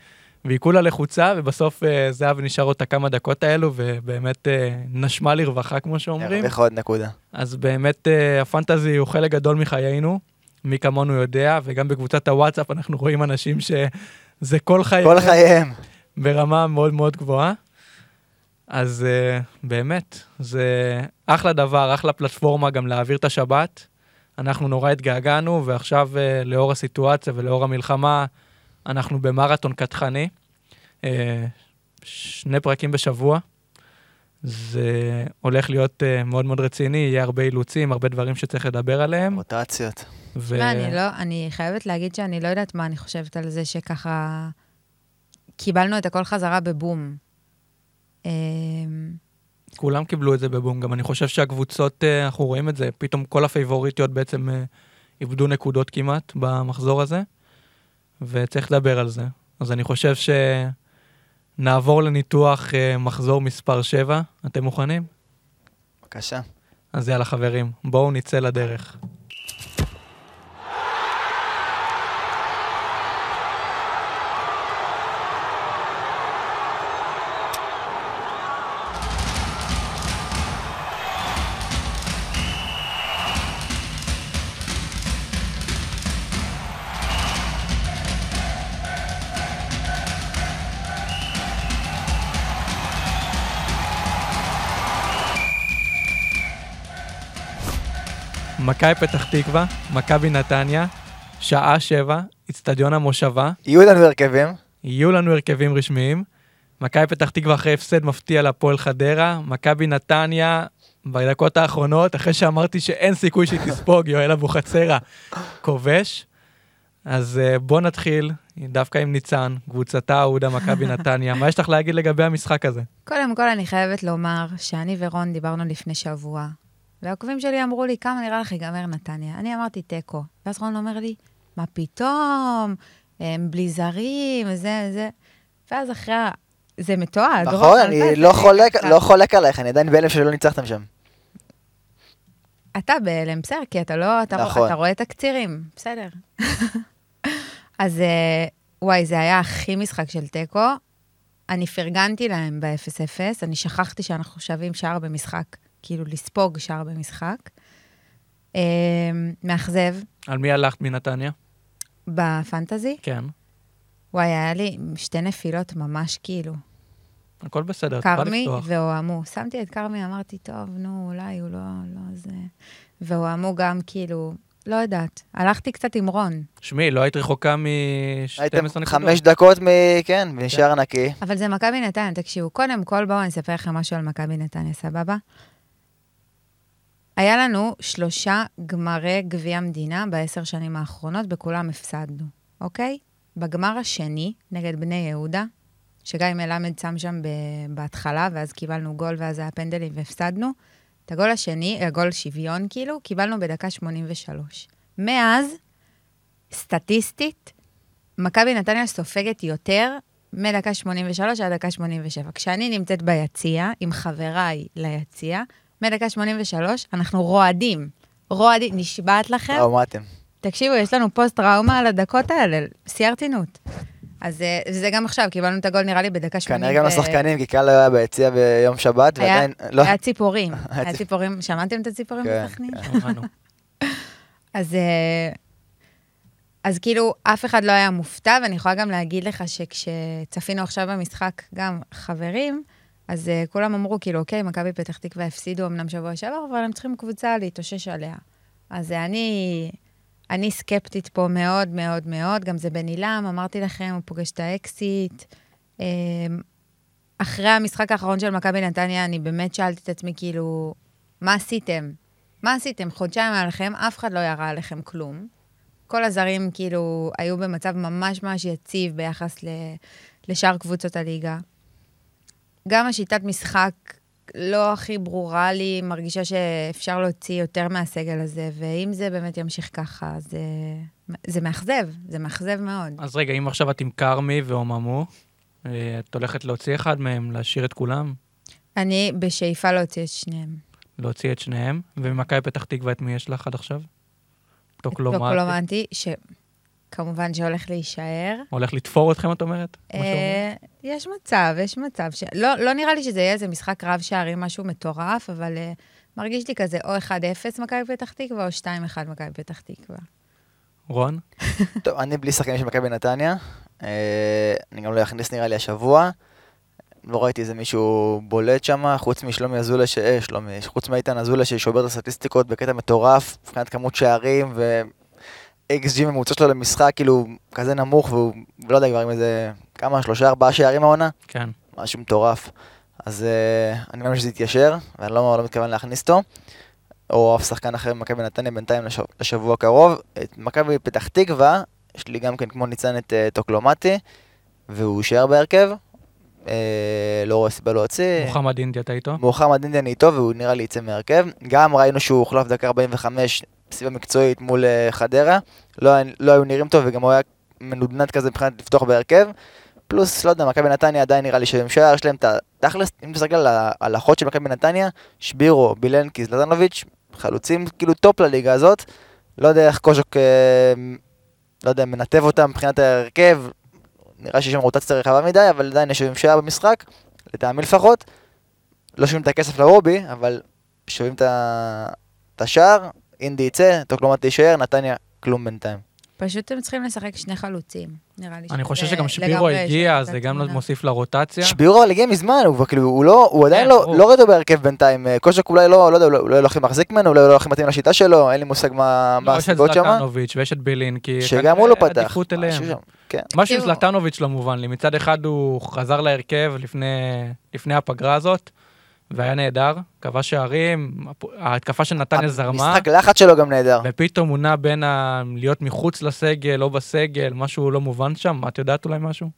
והיא כולה לחוצה, ובסוף אה, זהבי נשאר אותה כמה דקות האלו, ובאמת אה, נשמה לרווחה, כמו שאומרים. הרוויח עוד נקודה. אז באמת אה, הפנטזי הוא חלק גדול מחיינו, מי כמונו יודע, וגם בקבוצת הוואטסאפ אנחנו רואים אנשים שזה כל חייהם כל חייהם. ברמה מאוד מאוד גבוהה. אז uh, באמת, זה אחלה דבר, אחלה פלטפורמה גם להעביר את השבת. אנחנו נורא התגעגענו, ועכשיו uh, לאור הסיטואציה ולאור המלחמה, אנחנו במרתון קטחני. Uh, שני פרקים בשבוע. זה הולך להיות uh, מאוד מאוד רציני, יהיה הרבה אילוצים, הרבה דברים שצריך לדבר עליהם. רוטציות. ו... מה, אני לא, אני חייבת להגיד שאני לא יודעת מה אני חושבת על זה שככה קיבלנו את הכל חזרה בבום. אמ, כולם קיבלו את זה בבום, גם אני חושב שהקבוצות, אה, אנחנו רואים את זה, פתאום כל הפייבוריטיות בעצם אה, איבדו נקודות כמעט במחזור הזה, וצריך לדבר על זה. אז אני חושב שנעבור לניתוח אה, מחזור מספר 7, אתם מוכנים? בבקשה. אז יאללה חברים, בואו נצא לדרך. מכבי פתח תקווה, מכבי נתניה, שעה שבע, אצטדיון המושבה, יהיו לנו הרכבים. יהיו לנו הרכבים רשמיים. מכבי פתח תקווה אחרי הפסד מפתיע להפועל חדרה, מכבי נתניה בדקות האחרונות, אחרי שאמרתי שאין סיכוי שהיא תספוג, יואל אבוחצירא כובש. אז uh, בוא נתחיל דווקא עם ניצן, קבוצתה אהודה מכבי נתניה. מה יש לך להגיד לגבי המשחק הזה? קודם כל, אני חייבת לומר שאני ורון דיברנו לפני שבוע, והעוקבים שלי אמרו לי, כמה נראה לך ייגמר נתניה? אני אמרתי תיקו. ואז רון אומר לי, מה פתאום? הם בלי זרים, זה, זה. ואז אחרי ה... זה מתועד. נכון, אני לא חולק-. לא חולק עלייך, אני עדיין בהלם שלא ניצחתם שם. אתה בהלם, בסדר, כי אתה לא, אתה, נכון. אתה רואה תקצירים, בסדר. אז אה, וואי, זה היה הכי משחק של תיקו. אני פרגנתי להם ב-0-0, אני שכחתי שאנחנו שווים שער במשחק, כאילו לספוג שער במשחק. אה, מאכזב על מי הלכת מנתניה? בפנטזי. כן. וואי, היה לי שתי נפילות ממש כאילו. הכל בסדר, את יכולה כרמי לפתוח. והועמו. שמתי את כרמי, אמרתי, טוב, נו, אולי הוא לא, לא זה. והועמו גם כאילו, לא יודעת. הלכתי קצת עם רון, שמי, לא היית רחוקה מ-12 הייתם נקודות. חמש דקות מ... כן, משער נקי. אבל זה מכבי נתניה, תקשיבו, קודם כל בואו אני אספר לכם משהו על מכבי נתניה, סבבה? היה לנו שלושה גמרי גביע המדינה בעשר שנים האחרונות, בכולם הפסדנו, אוקיי? בגמר השני, נגד בני יהודה, שגיא מלמד שם שם בהתחלה, ואז קיבלנו גול, ואז היה פנדלים והפסדנו. את הגול השני, הגול שוויון כאילו, קיבלנו בדקה 83. מאז, סטטיסטית, מכבי נתניה סופגת יותר מדקה 83 עד דקה 87. כשאני נמצאת ביציע, עם חבריי ליציע, מדקה 83, אנחנו רועדים. רועדים, נשבעת לכם. או, מה אתם? תקשיבו, יש לנו פוסט-טראומה על הדקות האלה, שיא הרצינות. אז אה, זה גם עכשיו, קיבלנו את הגול נראה לי בדקה 80. כנראה גם לשחקנים, כי קהל היה ביציע ביום שבת, ועדיין... לא, היה ציפורים. היה היה ציפ- ציפורים, שמעתם את הציפורים כן. בסכנין? שמענו. אז, אה, אז כאילו, אף אחד לא היה מופתע, ואני יכולה גם להגיד לך שכשצפינו עכשיו במשחק גם חברים, אז uh, כולם אמרו, כאילו, אוקיי, מכבי פתח תקווה הפסידו אמנם שבוע שעבר, אבל הם צריכים קבוצה להתאושש עליה. אז אה, אני, אני סקפטית פה מאוד מאוד מאוד, גם זה בן עילם, אמרתי לכם, הוא פוגש את האקסיט. אה, אחרי המשחק האחרון של מכבי נתניה, אני באמת שאלתי את עצמי, כאילו, מה עשיתם? מה עשיתם? חודשיים היה לכם, אף אחד לא ירה עליכם כלום. כל הזרים כאילו היו במצב ממש ממש יציב ביחס ל, לשאר קבוצות הליגה. גם השיטת משחק לא הכי ברורה לי, מרגישה שאפשר להוציא יותר מהסגל הזה, ואם זה באמת ימשיך ככה, זה, זה מאכזב, זה מאכזב מאוד. אז רגע, אם עכשיו את עם כרמי ועוממו, אה, את הולכת להוציא אחד מהם, להשאיר את כולם? אני בשאיפה להוציא את שניהם. להוציא את שניהם, וממכבי פתח תקווה את מי יש לך עד עכשיו? טוקלומטי. טוקלומטי, שכמובן שהולך להישאר. הולך לתפור אתכם, את אומרת? אה, יש מצב, יש מצב. ש... לא, לא נראה לי שזה יהיה איזה משחק רב שערים, משהו מטורף, אבל uh, מרגיש לי כזה או 1-0 מכבי פתח תקווה, או 2-1 מכבי פתח תקווה. רון? טוב, אני בלי שחקנים של מכבי נתניה. אה, אני גם לא אכניס נראה לי השבוע. לא ראיתי איזה מישהו בולט שם, חוץ משלומי אזולה, ש... אה, שלומי, חוץ מאיתן אזולה ששובר את הסטטיסטיקות בקטע מטורף, מבחינת כמות שערים ו-XG ממוצע שלו למשחק, כאילו, כזה נמוך, והוא, לא יודע, כבר עם איזה, כמה, שלושה, ארבעה שערים העונה? כן. משהו מטורף. אז uh, אני מאמין שזה יתיישר, ואני לא, לא מתכוון להכניס אותו. או אף שחקן אחר ממכבי נתניה בינתיים לשבוע, לשבוע הקרוב. את מכבי פתח תקווה, יש לי גם כן כמו ניצן את uh, טוקלומטי, והוא יישאר בהרכב. Uh, לא רואה סיבה להוציא. מוחמד אינדי, אתה איתו? מוחמד אינדיאן איתו, והוא נראה לי יצא מהרכב. גם ראינו שהוא הוחלף דקה 45 סיבה מקצועית מול uh, חדרה. לא, לא היו נראים טוב, וגם הוא היה מנודנד כזה מבחינת לפתוח בהרכב. פלוס, לא יודע, מכבי נתניה עדיין נראה לי שהם שער, יש להם את ה... תכלס, אם תסתכל על ה- על החוד של מכבי נתניה, שבירו, בילנקי, זלטנוביץ', חלוצים כאילו top לליגה הזאת. לא יודע איך קוז'וק, אה, לא יודע, מנתב אותם מבחינת ההרכב. נראה שיש שם רוטציה רחבה מדי, אבל עדיין יש להם שער במשחק, לטעמי לפחות. לא שומעים את הכסף לרובי, אבל שומעים את השער, אינדי יצא, טוקלומט יישאר, נתניה כלום בינתיים. פשוט הם צריכים לשחק שני חלוצים, נראה לי. אני חושב שגם שבירו הגיע, זה גם לא. מוסיף לרוטציה. שבירו אבל הגיע מזמן, הוא כאילו, הוא לא, הוא עדיין כן, לא, ברור. לא רואה אותו בהרכב בינתיים. אה, קוז'וק אולי לא, לא יודע, אולי לא הכי מחזיק ממנו, אולי לא הכי מתאים לשיטה שלו, אין לי מושג מה מה לא, יש את הסיבות שם. זלטנוביץ' ויש את בילינקי. שגם הוא לא פתח. עדיפות משהו אליהם. שם, כן. משהו עם. זלטנוביץ' לא מובן לי. מצד אחד הוא חזר להרכב לפני הפגרה הזאת, והיה נהדר, כבש שערים, ההתקפה של נתניה זרמה, המשחק לחץ שלו גם נהדר. ופתאום הוא נע בין ה... להיות מחוץ לסגל, או בסגל, משהו לא מובן שם. את יודעת אולי משהו?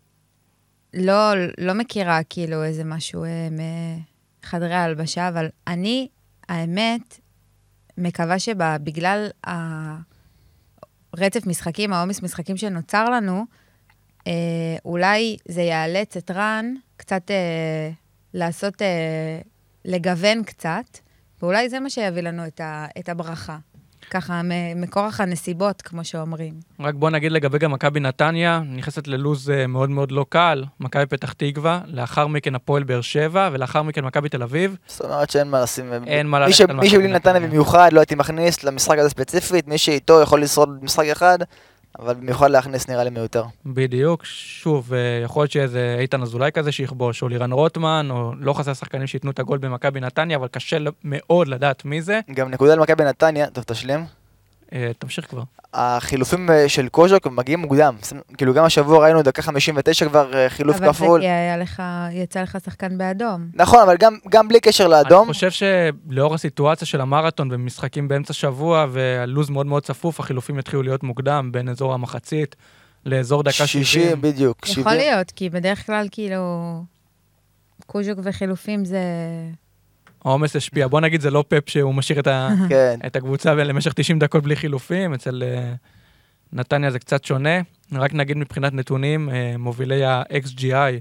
לא, לא מכירה כאילו איזה משהו אה, מחדרי ההלבשה, אבל אני, האמת, מקווה שבגלל הרצף משחקים, העומס משחקים שנוצר לנו, אה, אולי זה יאלץ את רן קצת אה, לעשות, אה, לגוון קצת, ואולי זה מה שיביא לנו את, ה, את הברכה. ככה, מכורח הנסיבות, כמו שאומרים. רק בוא נגיד לגבי גם מכבי נתניה, נכנסת ללוז אה, מאוד מאוד לא קל, מכבי פתח תקווה, לאחר מכן הפועל באר שבע, ולאחר מכן מכבי תל אביב. זאת אומרת שאין מה לשים... אין מה מי ללכת על מי מכבי שבלי נתניה נתניה. במיוחד לא הייתי מכניס למשחק הזה ספציפית, מי שאיתו יכול לשרוד משחק אחד, אבל במיוחד להכניס נראה לי מיותר. בדיוק, שוב, אה, יכול להיות שאיזה איתן אזולאי כזה שיכבוש, או לירן רוטמן, או לא חסר שחקנים שייתנו את הגול במכבי נתניה, אבל קשה מאוד לדעת מי זה. גם נקודה למכבי נתניה, טוב תשלים. אה, תמשיך כבר. החילופים אה, של קוז'וק מגיעים מוקדם. כאילו גם השבוע ראינו דקה 59 כבר אה, חילוף אבל זה כפול. כי היה לך, יצא לך שחקן באדום. נכון, אבל גם, גם בלי קשר לאדום, אני חושב שלאור הסיטואציה של המרתון ומשחקים באמצע שבוע והלו"ז מאוד מאוד צפוף, החילופים יתחילו להיות מוקדם, בין אזור המחצית לאזור דקה 70. 60 בדיוק. יכול 70. להיות, כי בדרך כלל, כאילו, קוז'וק וחילופים זה... העומס השפיע. בוא נגיד, זה לא פפ שהוא משאיר את, ה... כן. את הקבוצה למשך 90 דקות בלי חילופים, אצל אה, נתניה זה קצת שונה. רק נגיד מבחינת נתונים, אה, מובילי ה-XGI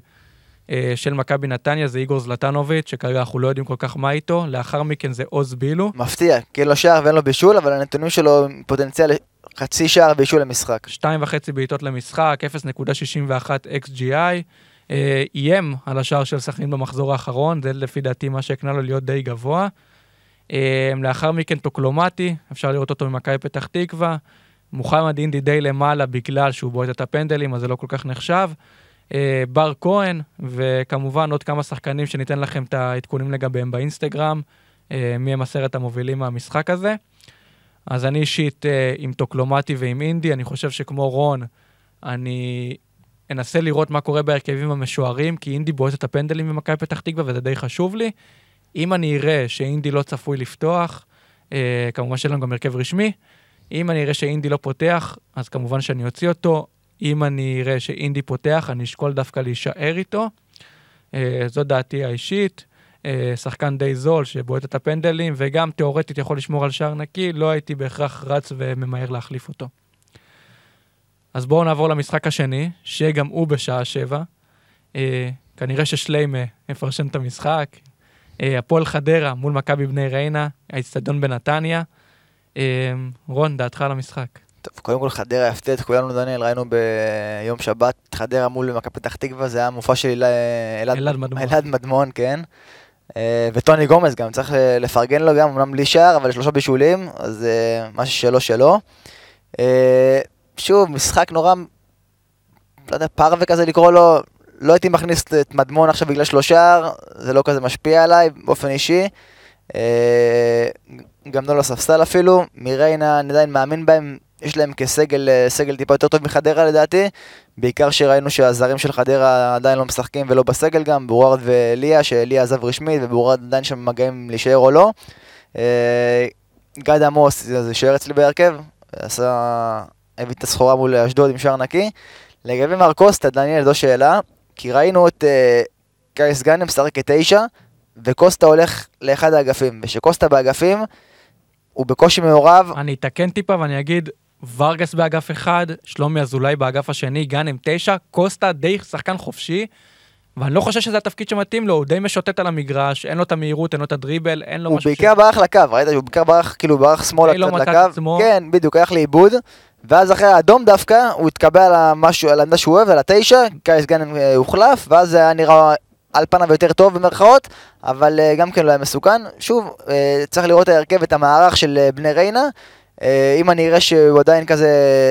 אה, של מכבי נתניה זה איגור זלטנוביץ', שכרגע אנחנו לא יודעים כל כך מה איתו, לאחר מכן זה עוז בילו, מפתיע, כי אין לו שער ואין לו בישול, אבל הנתונים שלו פוטנציאל חצי שער בישול למשחק. שתיים וחצי בעיטות למשחק, 0.61 XGI. אה, איים על השער של סכנין במחזור האחרון, זה לפי דעתי מה שהקנה לו להיות די גבוה. אה, לאחר מכן טוקלומטי, אפשר לראות אותו ממכבי פתח תקווה. מוחמד אינדי די למעלה בגלל שהוא בועט את הפנדלים, אז זה לא כל כך נחשב. אה, בר כהן, וכמובן עוד כמה שחקנים שניתן לכם את העדכונים לגביהם באינסטגרם, מי הם עשרת המובילים מהמשחק הזה. אז אני אישית עם טוקלומטי ועם אינדי, אני חושב שכמו רון, אני אנסה לראות מה קורה בהרכבים המשוערים, כי אינדי בועט את הפנדלים במכבי פתח תקווה וזה די חשוב לי. אם אני אראה שאינדי לא צפוי לפתוח, אה, כמובן שאין לנו גם הרכב רשמי, אם אני אראה שאינדי לא פותח, אז כמובן שאני אוציא אותו. אם אני אראה שאינדי פותח, אני אשקול דווקא להישאר איתו. אה, זו דעתי האישית. אה, שחקן די זול שבועט את הפנדלים, וגם תאורטית יכול לשמור על שער נקי, לא הייתי בהכרח רץ וממהר להחליף אותו. אז בואו נעבור למשחק השני, שגם הוא בשעה שבע. אה, כנראה ששליימה יפרשן את המשחק. אה, הפועל חדרה מול מכבי בני ריינה, האיצטדיון בנתניה. אה, רון, דעתך על המשחק. טוב, קודם כל חדרה יפתיע את כולנו, דניאל, ראינו ביום שבת את חדרה מול מכבי פתח תקווה, זה היה מופע של הילה- אלעד אלעד מדמון. אלעד מדמון, כן. וטוני גומז גם, צריך לפרגן לו גם, אמנם בלי שער, אבל שלושה בישולים, אז משהו שלו שלו. שוב, משחק נורא, לא יודע, פרווה כזה לקרוא לו, לא הייתי מכניס את מדמון עכשיו בגלל שלושה, זה לא כזה משפיע עליי באופן אישי. אה, גם לא לספסל אפילו, מריינה אני עדיין מאמין בהם, יש להם כסגל אה, סגל טיפה יותר טוב מחדרה לדעתי, בעיקר שראינו שהזרים של חדרה עדיין לא משחקים ולא בסגל גם, בורארד וליה, שליה עזב רשמית ובורארד עדיין שם מגעים להישאר או לא. אה, גד עמוס, זה שוער אצלי בהרכב, עשה, הביא את הסחורה מול אשדוד עם שער נקי. לגבי מר קוסטה, דניאל, זו שאלה, כי ראינו את אה, קייס גאנם משחק כתשע, וקוסטה הולך לאחד האגפים, ושקוסטה באגפים, הוא בקושי מעורב, אני אתקן טיפה ואני אגיד, ורגס באגף אחד, שלומי אזולאי באגף השני, גאנם תשע, קוסטה די שחקן חופשי, ואני לא חושב שזה התפקיד שמתאים לו, הוא די משוטט על המגרש, אין לו את המהירות, אין לו את הדריבל, אין לו הוא משהו בעיקר ברח לקו, ראית שהוא בעיקר ברח, כאילו ברח שמאלה לא קצת לקו, עצמו. כן, בדיוק, הלך לאיבוד, ואז אחרי האדום דווקא, הוא התקבע על המשהו, על העמדה שהוא אוהב, על התשע, קייס גאנם אה, הוחלף, ואז זה היה נראה על פניו יותר טוב במרכאות, אבל אה, גם כן לא היה מסוכן. שוב, אה, צריך לראות את ההרכב, את המערך של בני ריינה. אם אני אראה שהוא עדיין כזה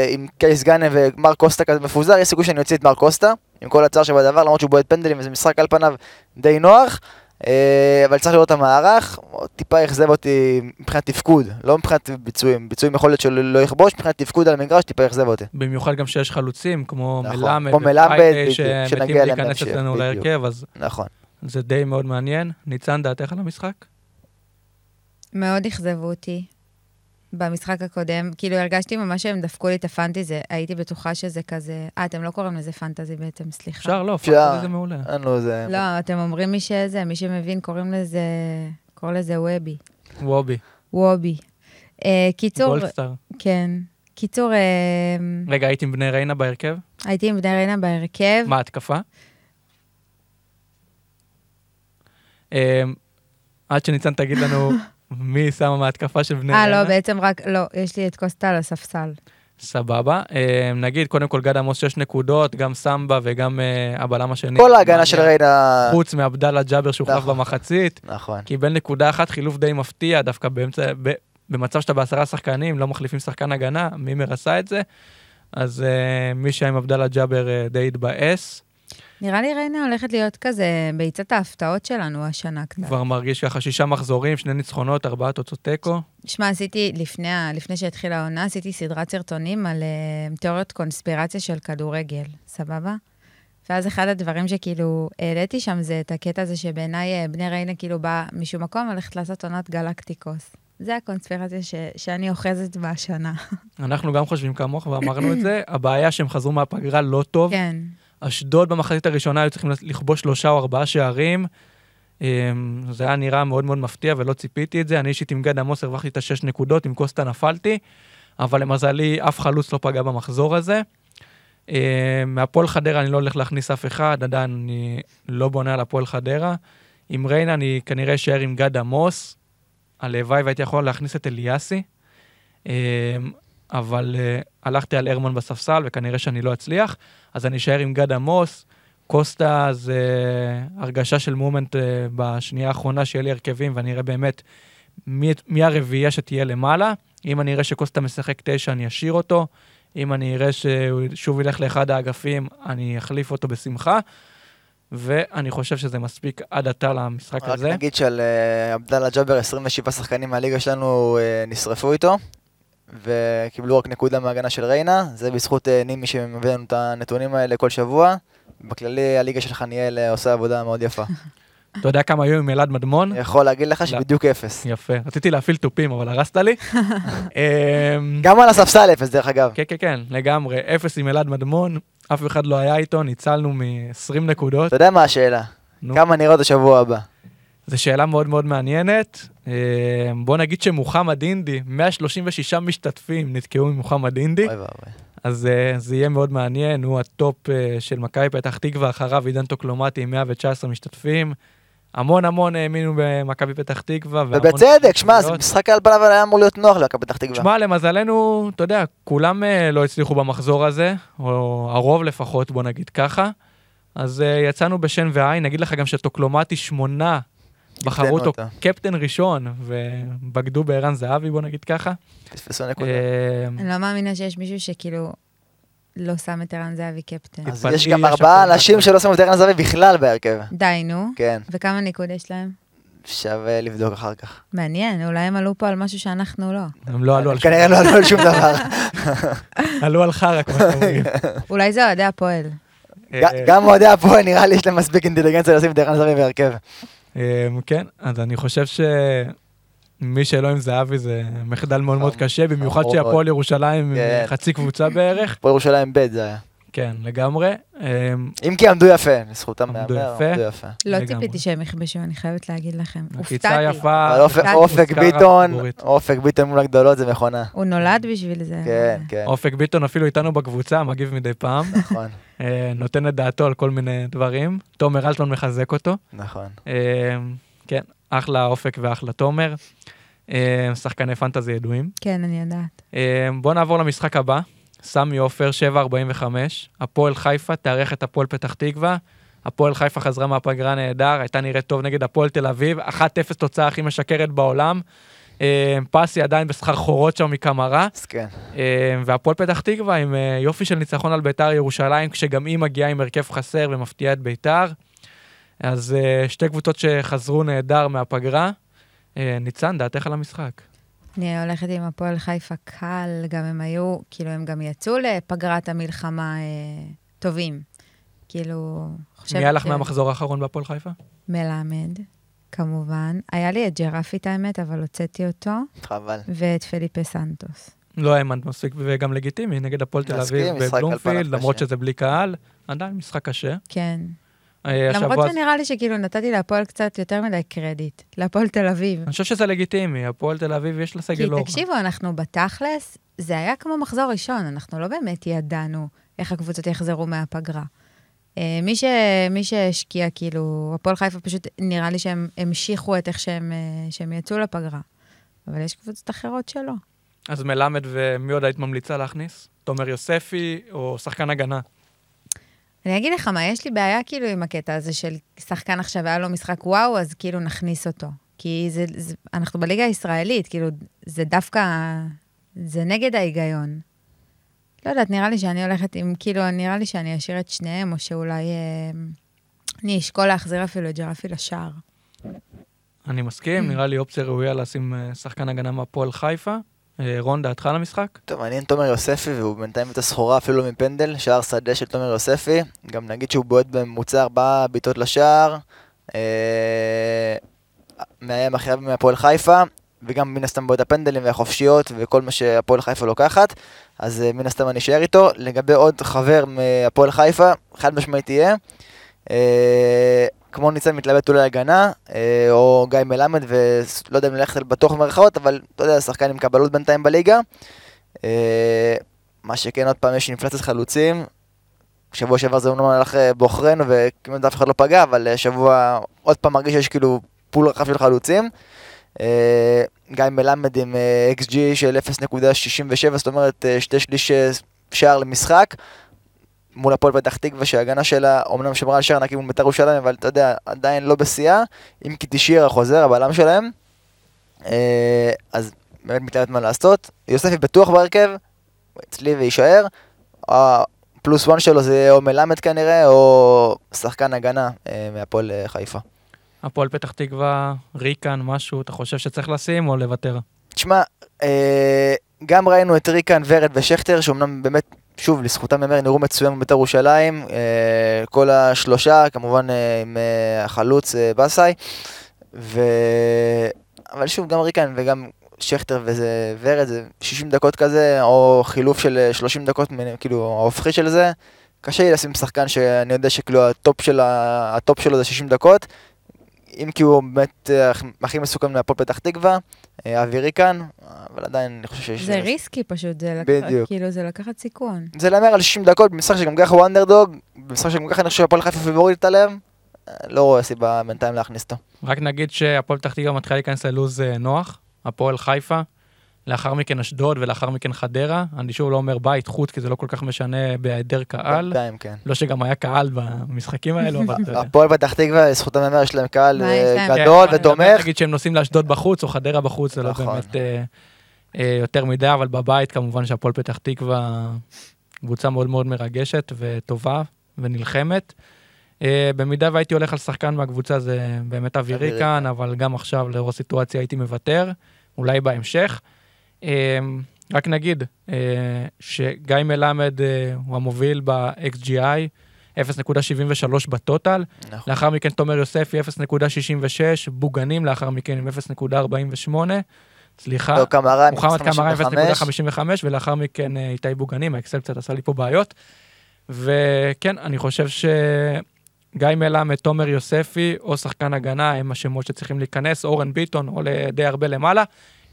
עם קייס גאנם ומר קוסטה כזה מפוזר, יש סיכוי שאני אוציא את מר קוסטה, עם כל הצער שבדבר, למרות שהוא בועט פנדלים וזה משחק על פניו די נוח. אה, אבל צריך לראות את המערך, טיפה אכזב אותי מבחינת תפקוד, לא מבחינת ביצועים, ביצועים יכול להיות שלא לא יכבוש, מבחינת תפקוד על המגרש טיפה אכזב אותי. במיוחד גם שיש חלוצים, כמו נכון, מלמד, כמו מלמד, שמתים שנגיע אליהם להיכנס בהמשך, אצלנו. להרכב, אז נכון. זה די מאוד מעניין. ניצן, דעתך על המשחק? מאוד אכזבו אותי במשחק הקודם. כאילו, הרגשתי ממש שהם דפקו לי את הפנטזי, הייתי בטוחה שזה כזה... אה, אתם לא קוראים לזה פנטזי בעצם, סליחה. אפשר, לא. פנטזי זה מעולה. אין לו איזה... לא, אתם אומרים מי שזה, מי שמבין, קוראים לזה... קוראים לזה וובי. וובי. וובי. אה, קיצור, גולדסטאר. כן. קיצור, אה, רגע, הייתי עם בני ריינה בהרכב? הייתי עם בני ריינה בהרכב. מה התקפה? אה, עד שניצן תגיד לנו מי שמה מההתקפה של בני אה. לא, בעצם רק, לא, יש לי את קוסטה על הספסל. סבבה. אה, נגיד, קודם כל גד עמוס 6 נקודות, גם סמבה וגם אה, הבלם השני. כל ההגנה של ריינה... חוץ מעבדאללה ג'אבר שהוחלף נכון. במחצית. נכון. קיבל נקודה אחת, חילוף די מפתיע, דווקא באמצע, ב, במצב שאתה בעשרה שחקנים, לא מחליפים שחקן הגנה, מימר עשה את זה. אז uh, מי שהיה עם עבדאללה ג'אבר די התבאס. נראה לי ריינה הולכת להיות כזה ביצת ההפתעות שלנו השנה קצת. כבר מרגיש ככה שישה מחזורים, שני ניצחונות, ארבעה תוצאות תיקו. שמע, עשיתי, לפני, לפני שהתחילה העונה, עשיתי סדרת סרטונים על uh, תיאוריות קונספירציה של כדורגל, סבבה? ואז אחד הדברים שכאילו העליתי שם זה את הקטע הזה שבעיניי אה, בני ריינה כאילו בא משום מקום הולכת לעשות עונת גלקטיקוס. זה הקונספירציה ש, שאני אוחזת בה השנה. אנחנו גם חושבים כמוך ואמרנו את זה. הבעיה שהם חזרו מהפגרה לא טוב. כן. אשדוד במחצית הראשונה היו צריכים לכבוש שלושה או ארבעה שערים. אמ, זה היה נראה מאוד מאוד מפתיע ולא ציפיתי את זה. אני אישית עם גד עמוס הרווחתי את השש נקודות, עם קוסטה נפלתי, אבל למזלי אף חלוץ לא פגע במחזור הזה. אמ, מהפועל חדרה אני לא הולך להכניס אף אחד, עדיין אני לא בונה על הפועל חדרה. עם ריינה אני כנראה אשאר עם גד עמוס. הלוואי והייתי יכול להכניס את אליאסי. אמ, אבל uh, הלכתי על הרמן בספסל וכנראה שאני לא אצליח, אז אני אשאר עם גד עמוס. קוסטה זה הרגשה של מומנט uh, בשנייה האחרונה שיהיה לי הרכבים ואני אראה באמת מי, מי הרביעייה שתהיה למעלה. אם אני אראה שקוסטה משחק תשע, אני אשאיר אותו. אם אני אראה שהוא שוב ילך לאחד האגפים, אני אחליף אותו בשמחה. ואני חושב שזה מספיק עד עתה למשחק רק הזה. נגיד שעל אה, עבדאללה ג'אבר 27 שחקנים מהליגה שלנו אה, נשרפו איתו, וקיבלו רק נקודה מההגנה של ריינה, זה בזכות אה, נימי שמביא לנו את הנתונים האלה כל שבוע. בכללי הליגה של חניאל אה, עושה עבודה מאוד יפה. אתה יודע כמה היו עם אלעד מדמון? יכול להגיד לך שבדיוק אפס. יפה. רציתי להפעיל תופים, אבל הרסת לי. אמ, גם על הספסל אפס דרך אגב. כן, כן, כן, לגמרי. אפס עם אלעד מדמון, אף אחד לא היה איתו, ניצלנו מ-20 נקודות. אתה יודע מה השאלה? כמה נראה אותו שבוע הבא? זו שאלה מאוד מאוד מעניינת. אמ, בוא נגיד שמוחמד אינדי, 136 משתתפים נתקעו ממוחמד אינדי, אוי ואבוי. אז אה, זה יהיה מאוד מעניין, הוא ה top אה, של מכבי פתח תקווה, אחריו עידן טוקלומטי עם 119 משתתפים. המון המון האמינו במכבי פתח תקווה. ובצדק, שמע, זה. משחק על פניו היה אמור להיות נוח למכבי פתח תקווה. שמע, למזלנו, אתה יודע, כולם אה, לא הצליחו במחזור הזה, או הרוב לפחות, בוא נגיד ככה. אז יצאנו בשן ועין, נגיד לך גם שטוקלומטי שמונה בחרו אותו. קפטן ראשון, ובגדו בערן זהבי, בוא נגיד ככה. פספסו נקודה. אה, אני לא מאמינה שיש מישהו שכאילו לא שם את ערן זהבי קפטן. אז יש גם ארבעה אנשים. שלא שמו את ערן זהבי בכלל בהרכב. די, נו. כן, וכמה ניקוד יש להם? שווה לבדוק אחר כך. מעניין, אולי הם עלו פה על משהו שאנחנו לא. הם לא עלו על כנראה לא עלו על שום דבר. עלו על חרא, כמו שאומרים. אולי זה אוהדי הפועל. אה, גם אוהדי הפועל נראה לי יש להם מספיק אינטליגנציה לשים את ערן זהבי בהרכב. אה, כן, אז אני חושב שמי שלא עם זהבי זה מחדל מאוד מאוד חמור, קשה, במיוחד חמור שהפועל. ירושלים כן. חצי קבוצה בערך. פה ירושלים ב' זה היה. כן, לגמרי. אה, אם כי עמדו יפה, לזכותם עמדו להמר, יפה. עמדו יפה. לא. ציפיתי שהם יכבשו, אני חייבת להגיד לכם. הופתעתי. אבל אופק- ביטון. אופק ביטון מול הגדולות זה מכונה. הוא נולד בשביל זה. כן, כן, אופק ביטון אפילו איתנו בקבוצה, מגיב מדי פעם, נכון, אה, נותן את דעתו על כל מיני דברים. תומר אלטמן מחזק אותו. נכון. אה, כן, אחלה אופק ואחלה תומר. אה, שחקני פנטזי ידועים. כן, אני יודעת. בואו נעבור למשחק הבא. סמי עופר, 7.45. הפועל חיפה תארח את הפועל פתח תקווה. הפועל חיפה חזרה מהפגרה נהדר, הייתה נראית טוב נגד הפועל תל אביב. 1-0 תוצאה הכי משקרת בעולם. אה, פסי עדיין בסחרחורות שם מקמרה. כן. אה, והפועל פתח תקווה עם אה, יופי של ניצחון על ביתר ירושלים, כשגם היא מגיעה עם הרכב חסר ומפתיעה את ביתר. אז שתי קבוצות שחזרו נהדר מהפגרה. ניצן, דעתך על המשחק. אני הולכת עם הפועל חיפה קל, גם הם היו, כאילו, הם גם יצאו לפגרת המלחמה אה, טובים. כאילו, חושבת... מי היה לך ש- מהמחזור האחרון בהפועל חיפה? מלמד, כמובן. היה לי את ג'רפי, את האמת, אבל הוצאתי אותו, חבל. ואת פליפה סנטוס. לא האמנת מספיק וגם לגיטימי, נגד הפועל תל אביב בבלומפילד, למרות. שזה בלי קהל, עדיין משחק קשה. כן. אה, השבוע... למרות שנראה לי שכאילו נתתי להפועל קצת יותר מדי קרדיט, להפועל תל אביב. אני חושב שזה לגיטימי, הפועל תל אביב יש לה סגל כי לא... תקשיבו, אנחנו בתכלס, זה היה כמו מחזור ראשון, אנחנו לא באמת ידענו איך הקבוצות יחזרו מהפגרה. אה, מי, ש... מי שהשקיע, כאילו, הפועל חיפה פשוט, נראה לי שהם המשיכו את איך שהם, אה, שהם יצאו לפגרה. אבל יש קבוצות אחרות שלא. אז מלמד ומי עוד היית ממליצה להכניס? תומר יוספי או שחקן הגנה? אני אגיד לך מה, יש לי בעיה כאילו עם הקטע הזה של שחקן עכשיו היה לו משחק וואו, אז כאילו נכניס אותו. כי זה, זה, אנחנו בליגה הישראלית, כאילו, זה דווקא, זה נגד ההיגיון. לא יודעת, נראה לי שאני הולכת עם, כאילו, נראה לי שאני אשאיר את שניהם, או שאולי אה, אני אשקול להחזיר אפילו את ג'רפי לשער. אני מסכים, נראה לי אופציה ראויה לשים אה, שחקן הגנה מהפועל חיפה. אה, רון, דעתך על המשחק? טוב, מעניין תומר יוספי, והוא בינתיים את הסחורה אפילו מפנדל, שער שדה של תומר יוספי. גם נגיד שהוא בועט בממוצע ארבעה בעיטות לשער. אה, מאיים הרבה מהפועל חיפה, וגם מן הסתם בועט הפנדלים והחופשיות וכל מה שהפועל חיפה לוקחת. אז אה, מן הסתם אני אשאר איתו. לגבי עוד חבר מהפועל חיפה, חד משמעית תהיה. אה, כמו ניצן מתלבט אולי הגנה, אה, או גיא מלמד, ולא יודע אם ללכת בתוך מרכאות, אבל אתה יודע, שחקן עם קבלות בינתיים בליגה. אה, מה שכן, עוד פעם, יש אינפלציית חלוצים. שבוע שעבר זה אומנם הלך אה, בעוכרינו, וכמעט אף אחד לא פגע, אבל שבוע עוד פעם מרגיש שיש כאילו pool רחב של חלוצים. גיא מלמד עם XG של 0.67, זאת אומרת שתי שליש שער למשחק. מול הפועל פתח תקווה שההגנה שלה אומנם שמרה על שער נקי מול בית"ר ירושלים אבל אתה יודע עדיין לא בשיאה. אם כי תשאיר החוזר הבלם שלהם. אה, אז באמת מתלבט מה לעשות. יוספי בטוח בהרכב אצלי ויישאר. ה plus one שלו זה או מלמד כנראה או שחקן הגנה אה, מהפועל אה, חיפה. הפועל פתח תקווה, ריקן, משהו, אתה חושב שצריך לשים או לוותר? תשמע, גם ראינו את ריקן, ורד ושכטר, שאומנם באמת, שוב, לזכותם ייאמר, נראו מצוין בבית"ר ירושלים. אה, כל השלושה, כמובן אה, עם אה, החלוץ בסאי. ו... אבל שוב, גם ריקן וגם שכטר וזה ורד, זה 60 דקות כזה, או חילוף של אה, 30 דקות, כאילו, ההופכי של זה. קשה לי לשים שחקן שאני יודע שכאילו ה top, של ה... ה top שלו זה 60 דקות. אם כי הוא באמת אה, הכי מסוכן מהפועל פתח תקווה, אה, אבי ריקן, אבל עדיין אני חושב שיש... זה risky פשוט, זה לקחת, בדיוק. כאילו, זה לקחת סיכון. זה להמר על 60 דקות במשחק שגם ככה הוא אנדרדוג, במשחק שגם ככה אני חושב שהפועל חיפה פיבורית עליהם, אה, לא רואה סיבה בינתיים להכניס אותו. רק נגיד שהפועל פתח תקווה מתחילה להיכנס ללוז אה, נוח, הפועל חיפה, לאחר מכן אשדוד ולאחר מכן חדרה. אני שוב לא אומר בית חוץ, כי זה לא כל כך משנה בהיעדר קהל. בינתיים כן. לא שגם היה קהל במשחקים האלו, אבל. הפועל פתח תקווה, לזכותם ייאמר, יש להם קהל אה, להם? גדול כן, ותומך. נגיד שהם נוסעים לאשדוד בחוץ או חדרה בחוץ, זה לא נכון. באמת אה, אה, יותר מדי, אבל בבית כמובן שהפועל פתח תקווה קבוצה מאוד מאוד מרגשת וטובה ונלחמת. במידה והייתי הולך על שחקן מהקבוצה זה באמת אבי אבי ריקן, אבל גם עכשיו לאור הסיטואציה הייתי מוותר, אולי בהמשך. אה, רק נגיד אה, שגיא מלמד אה, הוא המוביל ב-XGI, 0.73 בטוטל. נכון. לאחר מכן תומר יוספי 0.66, בוגנים לאחר מכן עם 0.48, סליחה, לא, קמרה עם מוחמד קמרה 0.55. 0.55 ולאחר מכן אה, איתי בוגנים, האקסל קצת עשה לי פה בעיות. וכן, אני חושב שגיא מלמד, תומר יוספי או שחקן הגנה הם השמות שצריכים להיכנס, אורן ביטון עולה די הרבה למעלה.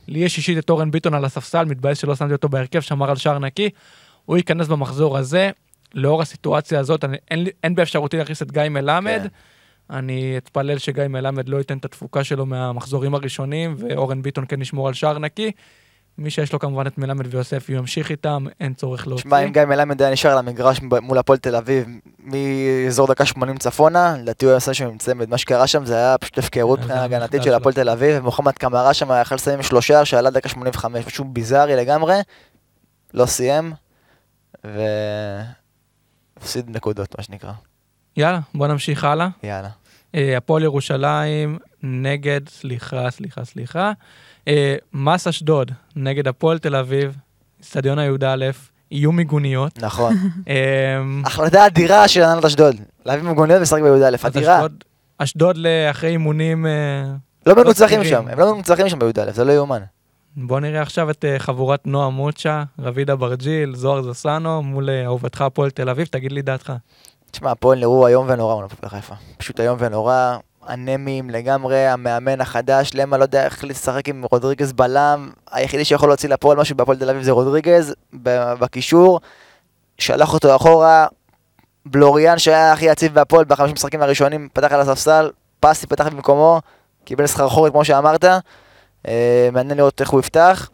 לי יש אישית את אורן ביטון על הספסל, מתבאס שלא שמתי אותו בהרכב, שמר על שער נקי. הוא ייכנס במחזור הזה, לאור הסיטואציה הזאת, אני, אין, אין באפשרותי להכניס את גיא מלמד. כן. אני אתפלל שגיא מלמד לא ייתן את התפוקה שלו מהמחזורים הראשונים, ואורן ביטון כן ישמור על שער נקי. מי שיש לו כמובן את מלמד ויוסף, הוא ימשיך איתם, אין צורך להוציא. שמע, אם גיא מלמד היה נשאר על המגרש מול הפועל תל אביב מאזור דקה 80 צפונה, לדעתי הוא היה עושה שם עם צמד. מה שקרה שם זה היה פשוט הפקרות המחדל הגנתית של. הפועל תל אביב, ומוחמד קמרה שם יכל לסיים עם שלושה שעלה דקה 85, פשוט ביזארי לגמרי, לא סיים, והפסיד נקודות, מה שנקרא. יאללה, בוא נמשיך הלאה. יאללה. אה, הפועל ירושלים נגד, סליחה, סליחה, סליחה. אה, מס אשדוד נגד הפועל תל אביב, אצטדיון הי"א, יהיו מיגוניות. נכון. אה, החלטה אדירה של הנהלת אשדוד, להביא מיגוניות ולשחק בי"א, אדירה. אשדוד- לאחרי אימונים, אה, לא מנוצחים סבירים. שם, הם לא מנוצחים שם בי"א, זה לא יאומן. בוא נראה עכשיו את חבורת נועה מוצ'ה, רביד אברג'יל, זוהר זסנו, מול אה, אהובתך הפועל תל אביב, תגיד לי דעתך. תשמע, הפועל נראו איום ונורא מול הפועל חיפה. פשוט איום ונורא, אנמיים לגמרי, המאמן החדש, למה לא יודע איך לשחק עם רודריגז בלם, היחידי שיכול להוציא לפועל משהו בהפועל תל אביב זה רודריגז, בקישור, שלח אותו אחורה, בלוריאן שהיה הכי יציב בהפועל בחמש משחקים הראשונים, פתח על הספסל, פסי פתח במקומו, קיבל סחרחורת כמו שאמרת, אה, מעניין לראות איך הוא יפתח.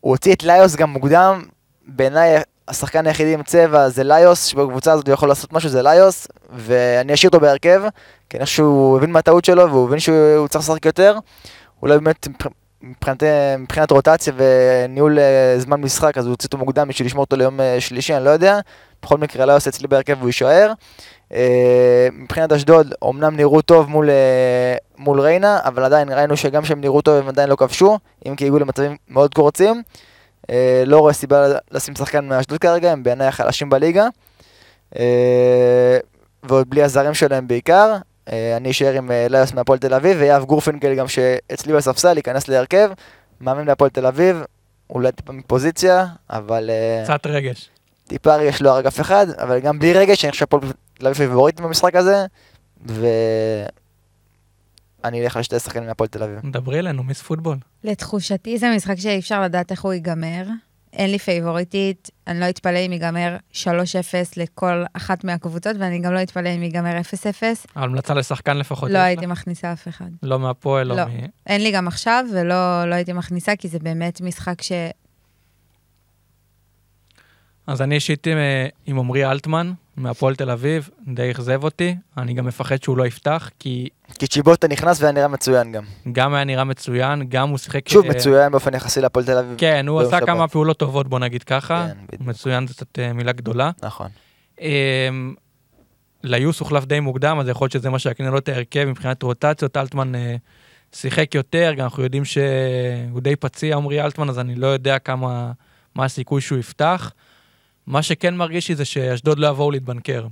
הוא הוציא את ליוס גם מוקדם, בעיניי השחקן היחידי עם צבע זה ליוס, שבקבוצה הזאת הוא יכול לעשות משהו זה ליוס, ואני אשאיר אותו בהרכב, כי אני חושב שהוא הבין מה הטעות שלו, והוא הבין שהוא צריך לשחק יותר. אולי באמת מבח- מבחינת, מבחינת רוטציה וניהול אה, זמן משחק, אז הוא הוציא אותו מוקדם בשביל לשמור אותו ליום אה, שלישי, אני לא יודע. בכל מקרה, ליוס אצלי בהרכב והוא יישאר. אה, מבחינת אשדוד, אמנם נראו טוב מול, מול ריינה, אבל עדיין ראינו שגם שהם נראו טוב הם עדיין לא כבשו, אם כי הגיעו למצבים מאוד קורצים. אה, לא רואה סיבה לשים שחקן מאשדוד כרגע, הם בעיניי החלשים בליגה. אה, ועוד בלי הזרים שלהם בעיקר. אה, אני אשאר עם ליוס מהפועל תל אביב, ויהב גורפינגל גם שאצלי בספסל ייכנס להרכב, מאמן בהפועל תל אביב, אולי טיפה מפוזיציה, אבל קצת רגש. טיפה יש לו אגף אחד, אבל גם בלי רגש, אני חושב שהפועל תל אביב פיבוריטים במשחק הזה, ואני אלך על שתי שחקנים מהפועל תל אביב. דברי אלינו, מיס פוטבול. לתחושתי זה משחק שאי אפשר לדעת איך הוא ייגמר. אין לי פייבוריטית, אני לא אתפלא אם ייגמר 3-0 לכל אחת מהקבוצות, ואני גם לא אתפלא אם ייגמר 0-0. המלצה לשחקן לפחות. לא הייתי לה? מכניסה אף אחד. לא מהפועל, לא לא. מ... אין לי גם עכשיו, ולא לא הייתי מכניסה, כי זה באמת משחק ש... אז אני אישית אה, עם עמרי אלטמן, מהפועל תל אביב, די אכזב אותי. אני גם מפחד שהוא לא יפתח, כי כי צ'יבוטה נכנס והיה נראה מצוין גם. גם היה נראה מצוין, גם הוא שיחק... שוב, אה, מצוין באופן יחסי להפועל תל אביב. כן, הוא עשה. כמה פעולות טובות, בוא נגיד ככה. כן. מצוין זה קצת אה, מילה גדולה. נכון. אמ, ליוס הוחלף די מוקדם, אז יכול להיות שזה מה שיקנה לו את ההרכב מבחינת רוטציות. אלטמן אה, שיחק יותר, גם אנחנו יודעים שהוא די פציע, עמרי אלטמן, אז אני לא יודע כמה, מה הסיכוי שהוא יפתח. מה שכן מרגיש לי זה שאשדוד לא יבואו להתבנקר.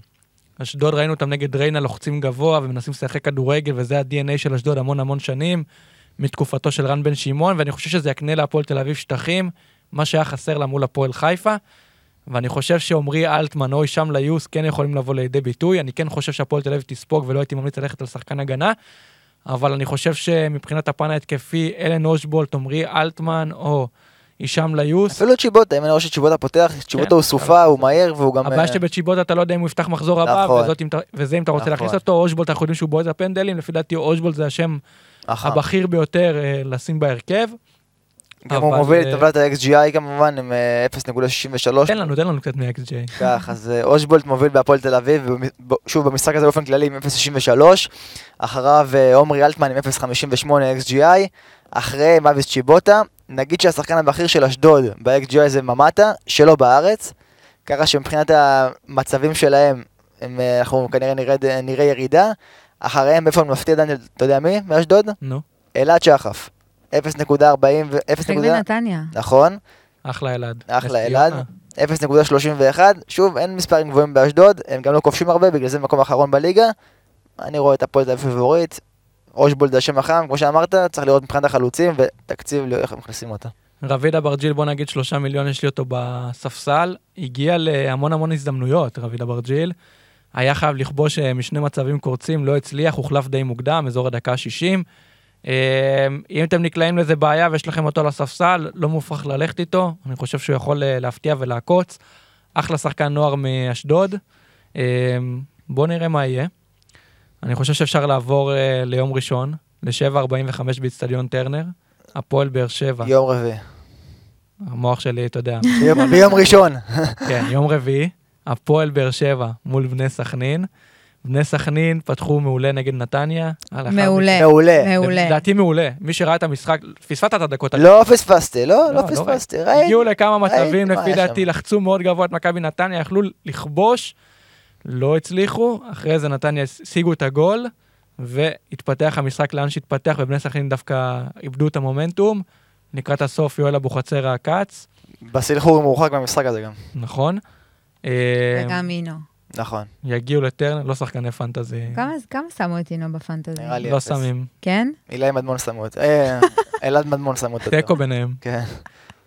אשדוד ראינו אותם נגד ריינה לוחצים גבוה ומנסים לשחק כדורגל, וזה ה-DNA של אשדוד המון המון שנים, מתקופתו של רן בן שמעון, ואני חושב שזה יקנה להפועל תל אביב שטחים, מה שהיה חסר לה מול הפועל חיפה. ואני חושב שעמרי אלטמן או הישאם ליוס כן יכולים לבוא לידי ביטוי. אני כן חושב שהפועל תל אביב תספוג ולא הייתי ממליץ ללכת על שחקן הגנה, אבל אני חושב שמבחינת הפן ההתקפי, אלן אושבולט, עמרי אלטמן או הישאם ליוס, אפילו צ'יבוטה, אם אני רואה שצ'יבוטה פותח, צ'יבוטה הוא סופה, הוא מהיר והוא גם... הבעיה אה, שבצ'יבוטה אתה לא יודע אם הוא יפתח מחזור הבא, נכון. וזאת וזה אם אתה רוצה נכון. להכניס אותו, אושבולט אנחנו יודעים שהוא בועט הפנדלים, לפי דעתי אושבולט זה השם. הבכיר ביותר אה, לשים בהרכב. גם הוא מוביל את אה, טבלת ה-XGI כמובן עם אה, 0.63. תן לנו, תן לנו קצת מ-XJ. כך, אז אושבולט מוביל בהפועל תל אביב, שוב במשחק הזה באופן כללי עם 0.63, אחריו עומרי אלטמן עם 0.58 XGI, אחרי מאביס צ'יבוטה, נגיד שהשחקן הבכיר של אשדוד ב-XGI זה ממטה, שלא בארץ, ככה שמבחינת המצבים שלהם, הם, אה, אנחנו כנראה נרד, נראה ירידה, אחריהם איפה מפתיע דניאל, אתה יודע מי? מאשדוד? נו, אלעד שחף. 0.40 ו... 0. משחק בנתניה. נכון, אחלה אלעד. אחלה אלעד. ציונה. 0.31, שוב, אין מספרים גבוהים באשדוד, הם גם לא כובשים הרבה, בגלל זה מקום אחרון בליגה. אני רואה את הפועל תל אביב אושבולד השם החם, כמו שאמרת, צריך לראות מבחינת החלוצים ותקציב לראות איך הם מכניסים אותה. רביד אברג'יל, בוא נגיד שלושה מיליון, יש לי אותו בספסל. הגיע להמון המון הזדמנויות, רביד אברג'יל. היה חייב לכבוש אה, משני מצבים קורצים, לא הצליח, הוחלף די מוקדם, אזור הדקה ה-60. אם אתם נקלעים לאיזה בעיה ויש לכם אותו על הספסל, לא מופרך ללכת איתו, אני חושב שהוא יכול אה, להפתיע ולעקוץ. אחלה שחקן נוער מאשדוד. אה, בואו נראה מה יהיה. אני חושב שאפשר לעבור אה, ליום ראשון, ל-7.45 באיצטדיון טרנר. הפועל באר שבע. יום רביעי. המוח שלי, אתה יודע. ביום- ביום ראשון. כן, יום רביעי, הפועל באר שבע מול בני סכנין. בני סכנין פתחו מעולה נגד נתניה. מעולה. מעולה. מעולה. לדעתי מעולה. מי שראה את המשחק, פספסת את הדקות. לא פספסתי, לא, לא, לא לא פספסתי, ראיתי. הגיעו לכמה מצבים, לפי דעתי. לחצו מאוד גבוה את מכבי נתניה, יכלו לכבוש, לא הצליחו. אחרי זה נתניה השיגו את הגול, והתפתח המשחק לאן שהתפתח, ובני סכנין דווקא איבדו את המומנטום. לקראת הסוף יואל אבוחצירא עקץ, בסילחור מורחק מהמשחק הזה גם. נכון. אה, וגם אינו. נכון. יגיעו לטרנר, לא שחקני פנטזי. כמה- כמה שמו את אינו בפנטזי? נראה לי לא אפס. שמים. כן? אילי מדמון שמו את... אה, אלעד מדמון שמו את תיקו ביניהם. כן.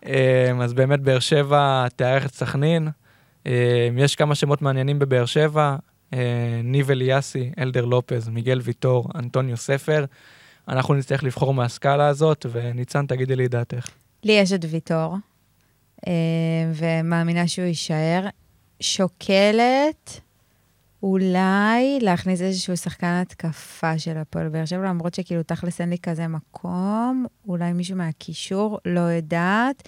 אמ, אז באמת באר שבע תארח את סכנין. אמ, יש כמה שמות מעניינים בבאר שבע. אה, ניב אליאסי, אלדר לופז, מיגל ויטור, אנטוניו ספר. אנחנו נצטרך לבחור מהסקאלה הזאת, וניצן, תגידי לי דעתך. לי יש את ויטור, אה, ומאמינה שהוא יישאר. שוקלת אולי להכניס איזשהו שחקן התקפה של הפועל באר שבע, למרות שכאילו תכלס אין לי כזה מקום, אולי מישהו מהקישור, לא יודעת.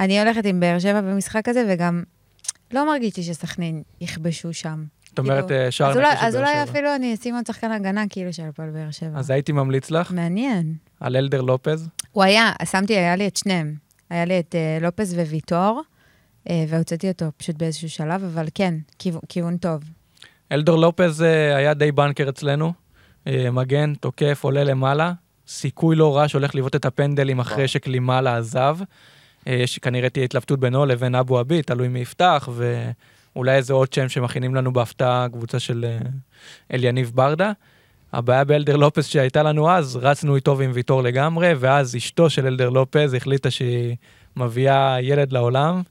אני הולכת עם באר שבע במשחק הזה, וגם לא מרגישתי שסכנין יכבשו שם. זאת אומרת, כאילו, אה, שער אז אולי, נקי של אז באר אולי שבע. אפילו אני אשים עוד שחקן הגנה כאילו של הפועל באר שבע. אז הייתי ממליץ לך מעניין. על אלדר לופז. הוא היה, שמתי, היה לי את שניהם. היה לי את uh, לופס וויטור, uh, והוצאתי אותו פשוט באיזשהו שלב, אבל כן, כיוון, כיוון טוב. אלדור לופז אה, היה די בנקר אצלנו, אה, מגן, תוקף, עולה למעלה, סיכוי לא רע שהולך לבעוט את הפנדלים אחרי שקלימאלה עזב. אה, יש כנראה תהיה התלבטות בינו לבין אבו עביד, תלוי מי יפתח, ואולי איזה עוד שם שמכינים לנו בהפתעה, קבוצה של אה, אליניב ברדה. הבעיה באלדר לופז שהייתה לנו אז, רצנו איתו ועם ויטור לגמרי, ואז אשתו של אלדר לופז החליטה שהיא מביאה ילד לעולם.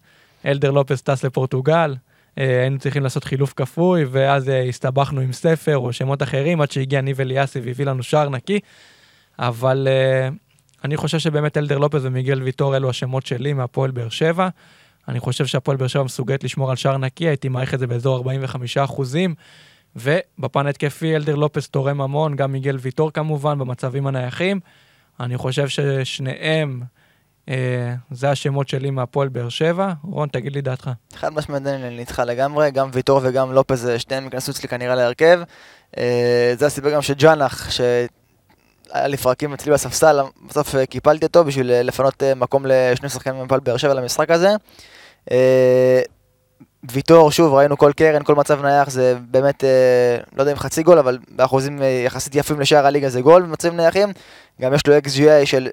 אלדר לופז טס לפורטוגל, אה, היינו צריכים לעשות חילוף כפוי, ואז הסתבכנו עם ספר או שמות אחרים, עד שהגיע ניב אליאסי והביא לנו שער נקי. אבל אני חושב שבאמת אלדר לופז ומיגל ויטור אלו השמות שלי מהפועל באר שבע. אני חושב שהפועל באר שבע מסוגלת לשמור על שער נקי, הייתי מעריך את זה באזור 45 אחוזים. ובפן התקפי אלדר לופס תורם המון, גם מיגל ויטור כמובן, במצבים הנייחים. אני חושב ששניהם, אה, זה השמות שלי מהפועל באר שבע. רון, תגיד לי דעתך. חד משמעית אני איתך לגמרי, גם ויטור וגם לופז, אה, שניהם ייכנסו אצלי כנראה להרכב. אה, זה הסיבה גם שג'אנח, שהיה לפרקים אצלי בספסל, בסוף אה, קיפלתי אותו בשביל אה, לפנות אה, מקום לשני שחקנים מהפועל באר שבע למשחק הזה. ויטור, שוב, ראינו כל קרן, כל מצב נייח, זה באמת, לא יודע אם חצי גול, אבל באחוזים יחסית יפים לשער הליגה זה גול במצבים נייחים. גם יש לו XGI של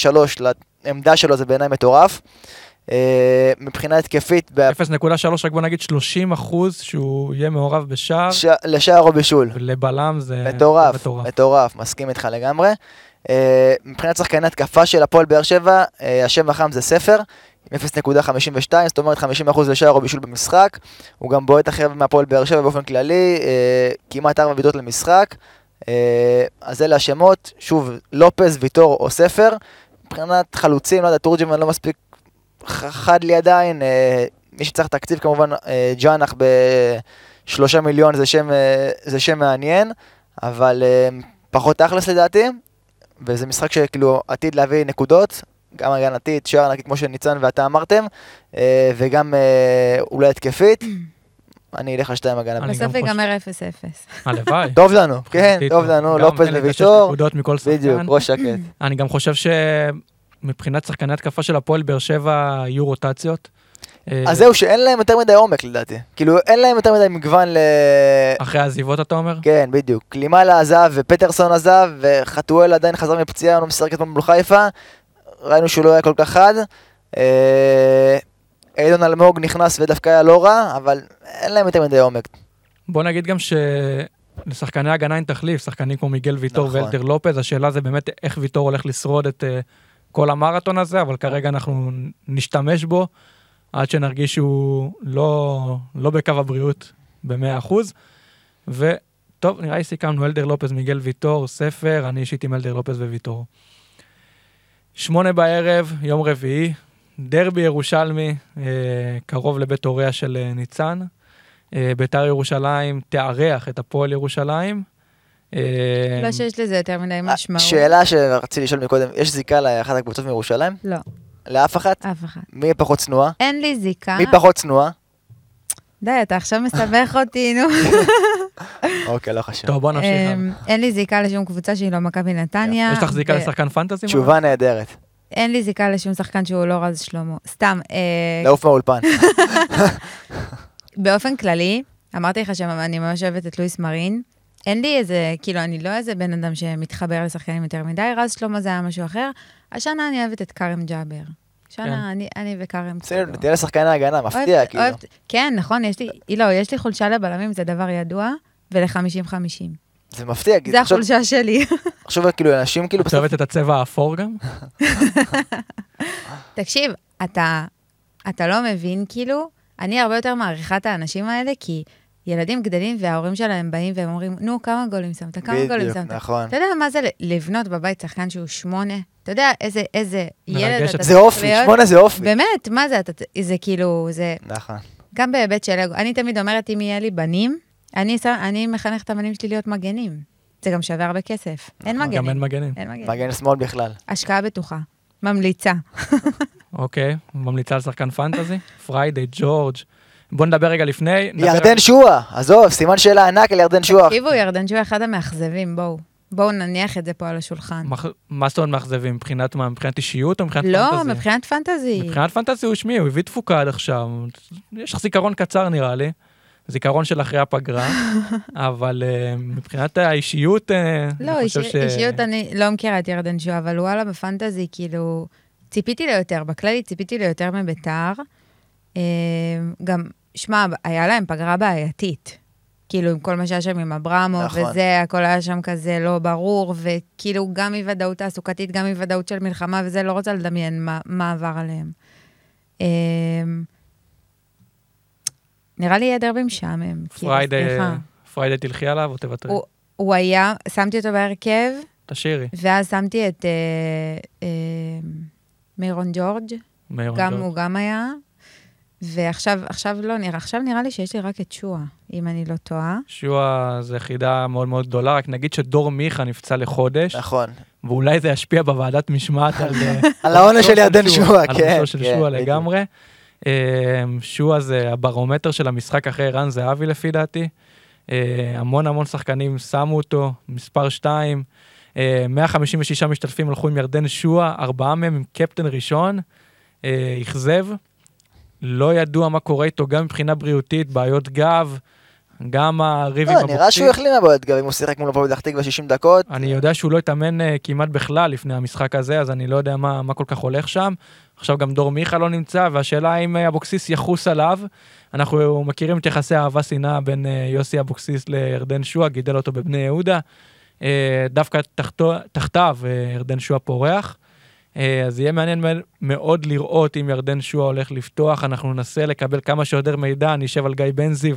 0.3 לעמדה שלו, זה בעיניי מטורף. אה, מבחינה התקפית, ב- 0.3, רק בוא נגיד 30 אחוז שהוא יהיה מעורב בשער, ש... לשער או בישול. ולבלם זה מטורף, מטורף. מטורף, מסכים איתך לגמרי. אה, מבחינת שחקני התקפה של הפועל באר שבע, אה, השם החם זה ספר, עם 0.52, זאת אומרת 50% לשער או בישול במשחק. הוא גם בועט הרבה מהפועל באר שבע באופן כללי, אה, כמעט 4 בעיטות למשחק. אה, אז אלה השמות, שוב, לופז, ויטור או ספר. מבחינת חלוצים, לא יודע, תורג'מן לא מספיק חד לי עדיין. אה, מי שצריך תקציב כמובן, אה, ג'אנח בשלושה מיליון זה שם, אה, זה שם מעניין, אבל אה, פחות תכלס לדעתי, וזה משחק שכאילו עתיד להביא נקודות, גם הגנתית, שער נקי כמו שניצן ואתה אמרתם, אה, וגם אה, אולי התקפית. אני אלך על שתיים הגנה. בסוף חושב- ייגמר 0-0. הלוואי. טוב לנו, כן, טוב לנו, לופז וויטור. בדיוק, ראש שקט. אני גם חושב שמבחינת שחקני התקפה של הפועל באר שבע יהיו רוטציות. אה, אז זהו, שאין להם יותר מדי עומק לדעתי. כאילו, אין להם יותר מדי מגוון ל... אחרי העזיבות אתה אומר? כן, בדיוק. קלימאלה עזב ופטרסון עזב, וחתואל עדיין חזר מפציעה, הוא משחק אתמול מול חיפה. ראינו שהוא לא היה כל כך חד. אה, איידון אלמוג נכנס ודווקא היה לא רע, אבל אין להם יותר מדי עומק. בוא נגיד גם שלשחקני הגנה אין תחליף, שחקנים כמו מיגל ויטור נכון. ואלטר לופז, השאלה זה באמת איך ויטור הולך לשרוד את אה, כל המרתון הזה, אבל כרגע אנחנו נשתמש בו עד שנרגיש שהוא לא, לא בקו הבריאות ב-100%. וטוב, נראה לי סיכמנו אלדר לופז, מיגל ויטור, ספר, אני אישית עם אלדר לופז וויטור. שמונה בערב, יום רביעי, דרבי ירושלמי, אה, קרוב לבית הוריה של אה, ניצן. אה, ביתר ירושלים תארח את הפועל ירושלים. אה, לא שיש לזה יותר מדי משמעות. שאלה שרציתי לשאול מקודם, יש זיקה לאחת הקבוצות מירושלים? לא, לאף אחת? אף אחד. מי פחות צנועה? אין לי זיקה. מי פחות צנועה? די, אתה עכשיו מסבך אותי, נו. אוקיי, לא חשוב. טוב, בוא נמשיך. אמ, אין לי זיקה לשום קבוצה שהיא לא מכבי נתניה. יש לך זיקה לשחקן פנטזי? תשובה נהדרת. אין לי זיקה לשום שחקן שהוא לא רז שלמה. סתם, אה, לעוף מהאולפן. באופן כללי, אמרתי לך שאני ממש אוהבת את לואיס מרין. אין לי איזה, כאילו, אני לא איזה בן אדם שמתחבר לשחקנים יותר מדי, רז שלמה זה היה משהו אחר. השנה אני אוהבת את כרם ג'אבר. כן. שנה אני, אני וכרם. בסדר. תהיה לשחקני ההגנה, מפתיע, אוהבת- כאילו. אוהבת- כן, נכון, יש לי, לא, יש לי חולשה לבלמים, זה דבר ידוע, ול-50-50. זה מפתיע, כי זה החולשה שלי. תחשוב כאילו אנשים כאילו את אוהבת את הצבע האפור גם? תקשיב, אתה, אתה לא מבין, כאילו, אני הרבה יותר מעריכה את האנשים האלה, כי ילדים גדלים וההורים שלהם באים והם אומרים, נו, כמה גולים שמת? כמה גולים בדיוק, שמת? נכון. אתה יודע מה זה לבנות בבית שחקן שהוא שמונה? אתה יודע איזה, איזה ילד. אתה זה אופי, להיות? שמונה זה אופי. באמת, מה זה? אתה, זה כאילו, זה נכון. גם בהיבט של אגו. אני תמיד אומרת, אם יהיה לי בנים, אני, אני מחנך את הבנים שלי להיות מגנים. זה גם שווה הרבה כסף. אין נכון, מגנים. גם אין מגנים. אין מגנים. מגן שמאל בכלל. השקעה בטוחה. ממליצה. אוקיי, ממליצה על שחקן פנטזי? פריידי, ג'ורג'. בוא נדבר רגע לפני. נדבר- ירדן שועה, עזוב, סימן שאלה ענק על ירדן שועה. תקשיבו, ירדן שהוא אחד המאכזבים, בואו. בואו נניח את זה פה על השולחן. מח- מה זאת אומרת מאכזבים? מבחינת מה? מבחינת אישיות או מבחינת לא, פנטזי? מבחינת פנטזי. מבחינת פנטזי הוא שמי, הוא הביא תפוקה עד עכשיו. יש לך זיכרון קצר נראה לי. זיכרון של אחרי הפגרה, אבל אה, מבחינת האישיות, אה, לא, אני אישי- חושב ש... אישיות אני לא מכירה את ירדן שואה, אבל וואלה, בפנטזי, כאילו, ציפיתי ליותר, בכללי ציפיתי ליותר מביתר. אה, גם, שמע, היה להם פגרה בעייתית. כאילו, עם כל מה שהיה שם עם אברמוב נכון. וזה, הכל היה שם כזה לא ברור, וכאילו, גם אי-ודאות תעסוקתית, גם אי-ודאות של מלחמה וזה, לא רוצה לדמיין מה, מה עבר עליהם. אה, נראה לי יהיה דרבי משעמם. כאילו, פריידי. פריידי תלכי עליו או תוותרי? הוא- הוא היה, שמתי אותו בהרכב, תשאירי, ואז שמתי את אה, אה, מירון ג'ורג', מאיר גם ג'ורג'. הוא גם היה. ועכשיו, עכשיו לא נראה, עכשיו נראה לי שיש לי רק את שואה, אם אני לא טועה. שועה זה יחידה מאוד מאוד גדולה, רק נגיד שדור מיכה נפצע לחודש, נכון. ואולי זה ישפיע בוועדת משמעת על... אה, על העונש של ירדן שועה, על כן. עונשו של כן, בדיוק. לגמרי. אה, שועה זה הברומטר של המשחק אחרי ערן זהבי לפי דעתי. אה, המון המון שחקנים שמו אותו, מספר 2. 156 משתתפים הלכו עם ירדן שועה, ארבעה מהם עם קפטן ראשון. אה, אכזב. לא ידוע מה קורה איתו גם מבחינה בריאותית, בעיות גב, גם הריב עם לא, אבוקסיס. נראה שהוא החלים מהבעיות גם אם הוא שיחק מול הפועל פתח תקווה 60 דקות. אני יודע שהוא לא התאמן uh, כמעט בכלל לפני המשחק הזה, אז אני לא יודע מה, מה כל כך הולך שם. עכשיו גם דור מיכה לא נמצא, והשאלה אם אה, אבוקסיס יחוס עליו. אנחנו מכירים את יחסי אהבה-שנאה בין uh, יוסי אבוקסיס לירדן שועה, גידל אותו בבני יהודה. דווקא תחתו, תחתיו ירדן שועה פורח. Uh, אז יהיה מעניין מאוד- לראות אם ירדן שועה הולך לפתוח. אנחנו ננסה לקבל כמה שיותר מידע, אני אשב על גיא בן זיו,